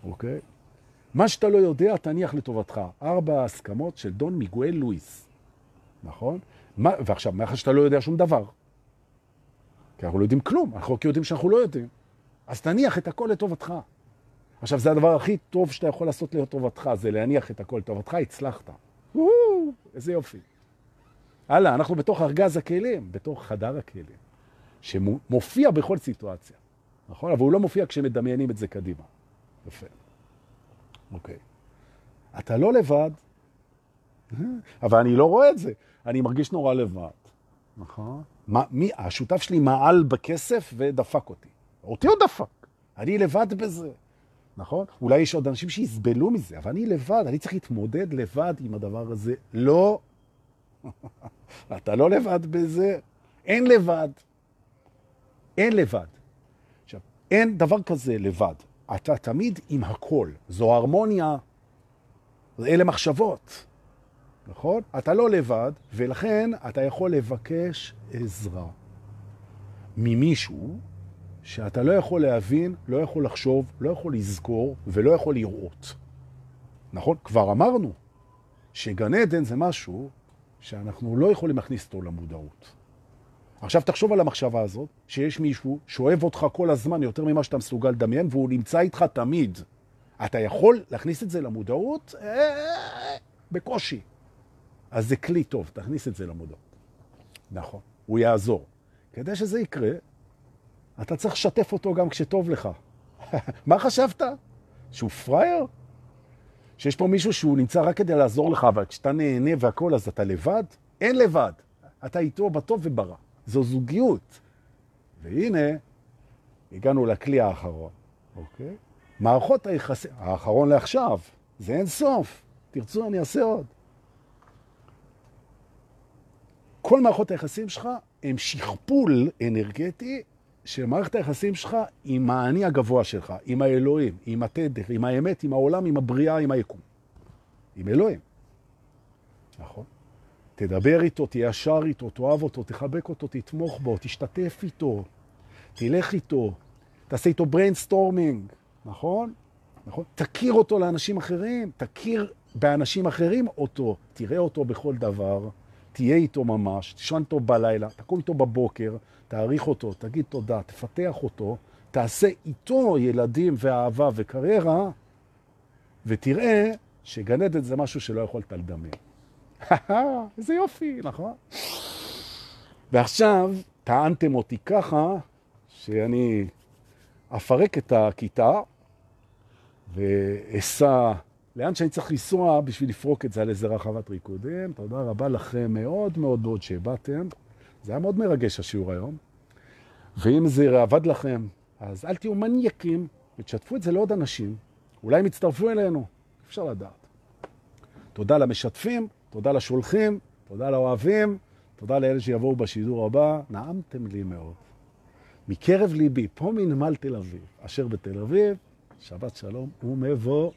A: אוקיי? מה שאתה לא יודע, תניח לטובתך. ארבע הסכמות של דון מיגואל לואיס. נכון? מה, ועכשיו, מאחר שאתה לא יודע שום דבר, כי אנחנו לא יודעים כלום, אנחנו רק יודעים שאנחנו לא יודעים, אז תניח את הכל לטובתך. עכשיו, זה הדבר הכי טוב שאתה יכול לעשות לטובתך, זה להניח את הכל לטובתך, הצלחת. איזה יופי. הלאה, אנחנו בתוך ארגז הכלים, בתוך חדר הכלים, שמופיע בכל סיטואציה, נכון? אבל הוא לא מופיע כשמדמיינים את זה קדימה. יפה. אוקיי. אתה לא לבד, אבל אני לא רואה את זה. אני מרגיש נורא לבד. נכון. מה, מי, השותף שלי מעל בכסף ודפק אותי. אותי הוא דפק. אני לבד בזה. נכון? אולי יש עוד אנשים שיסבלו מזה, אבל אני לבד, אני צריך להתמודד לבד עם הדבר הזה. לא. אתה לא לבד בזה. אין לבד. אין לבד. אין דבר כזה לבד. אתה תמיד עם הכל. זו הרמוניה. אלה מחשבות. נכון? אתה לא לבד, ולכן אתה יכול לבקש עזרה ממישהו שאתה לא יכול להבין, לא יכול לחשוב, לא יכול לזכור ולא יכול לראות. נכון? כבר אמרנו שגן עדן זה משהו שאנחנו לא יכולים להכניס אותו למודעות. עכשיו תחשוב על המחשבה הזאת, שיש מישהו שאוהב אותך כל הזמן יותר ממה שאתה מסוגל לדמיין, והוא נמצא איתך תמיד. אתה יכול להכניס את זה למודעות? אה, בקושי. אז זה כלי טוב, תכניס את זה למודעות. נכון, הוא יעזור. כדי שזה יקרה, אתה צריך לשתף אותו גם כשטוב לך. מה חשבת? שהוא פרייר? שיש פה מישהו שהוא נמצא רק כדי לעזור לך, אבל כשאתה נהנה והכל, אז אתה לבד? אין לבד. אתה איתו בטוב וברע. זו זוגיות. והנה, הגענו לכלי האחרון, אוקיי? מערכות היחסים, האחרון לעכשיו, זה אין סוף. תרצו, אני אעשה עוד. כל מערכות היחסים שלך הם שכפול אנרגטי של מערכת היחסים שלך עם האני הגבוה שלך, עם האלוהים, עם התדר, עם האמת, עם העולם, עם הבריאה, עם היקום. עם אלוהים. נכון? תדבר איתו, תהיה ישר איתו, תאהב אותו, תחבק אותו, תתמוך בו, תשתתף איתו, תלך איתו, תעשה איתו brainstorming, נכון? נכון? תכיר אותו לאנשים אחרים, תכיר באנשים אחרים אותו, תראה אותו בכל דבר. תהיה איתו ממש, תשען איתו בלילה, תקום איתו בבוקר, תעריך אותו, תגיד תודה, תפתח אותו, תעשה איתו ילדים ואהבה וקריירה, ותראה שגן עדן זה משהו שלא יכולת לדמיין. איזה יופי, נכון? ועכשיו טענתם אותי ככה, שאני אפרק את הכיתה ואסע לאן שאני צריך לנסוע בשביל לפרוק את זה על איזה רחבת ריקודים. תודה רבה לכם מאוד מאוד מאוד שבאתם. זה היה מאוד מרגש השיעור היום. ואם זה עבד לכם, אז אל תהיו מניאקים ותשתפו את זה לעוד אנשים. אולי הם יצטרפו אלינו, אפשר לדעת. תודה למשתפים, תודה לשולחים, תודה לאוהבים, תודה לאלה שיבואו בשידור הבא. נעמתם לי מאוד. מקרב ליבי, פה מנמל תל אביב, אשר בתל אביב, שבת שלום ומבוא.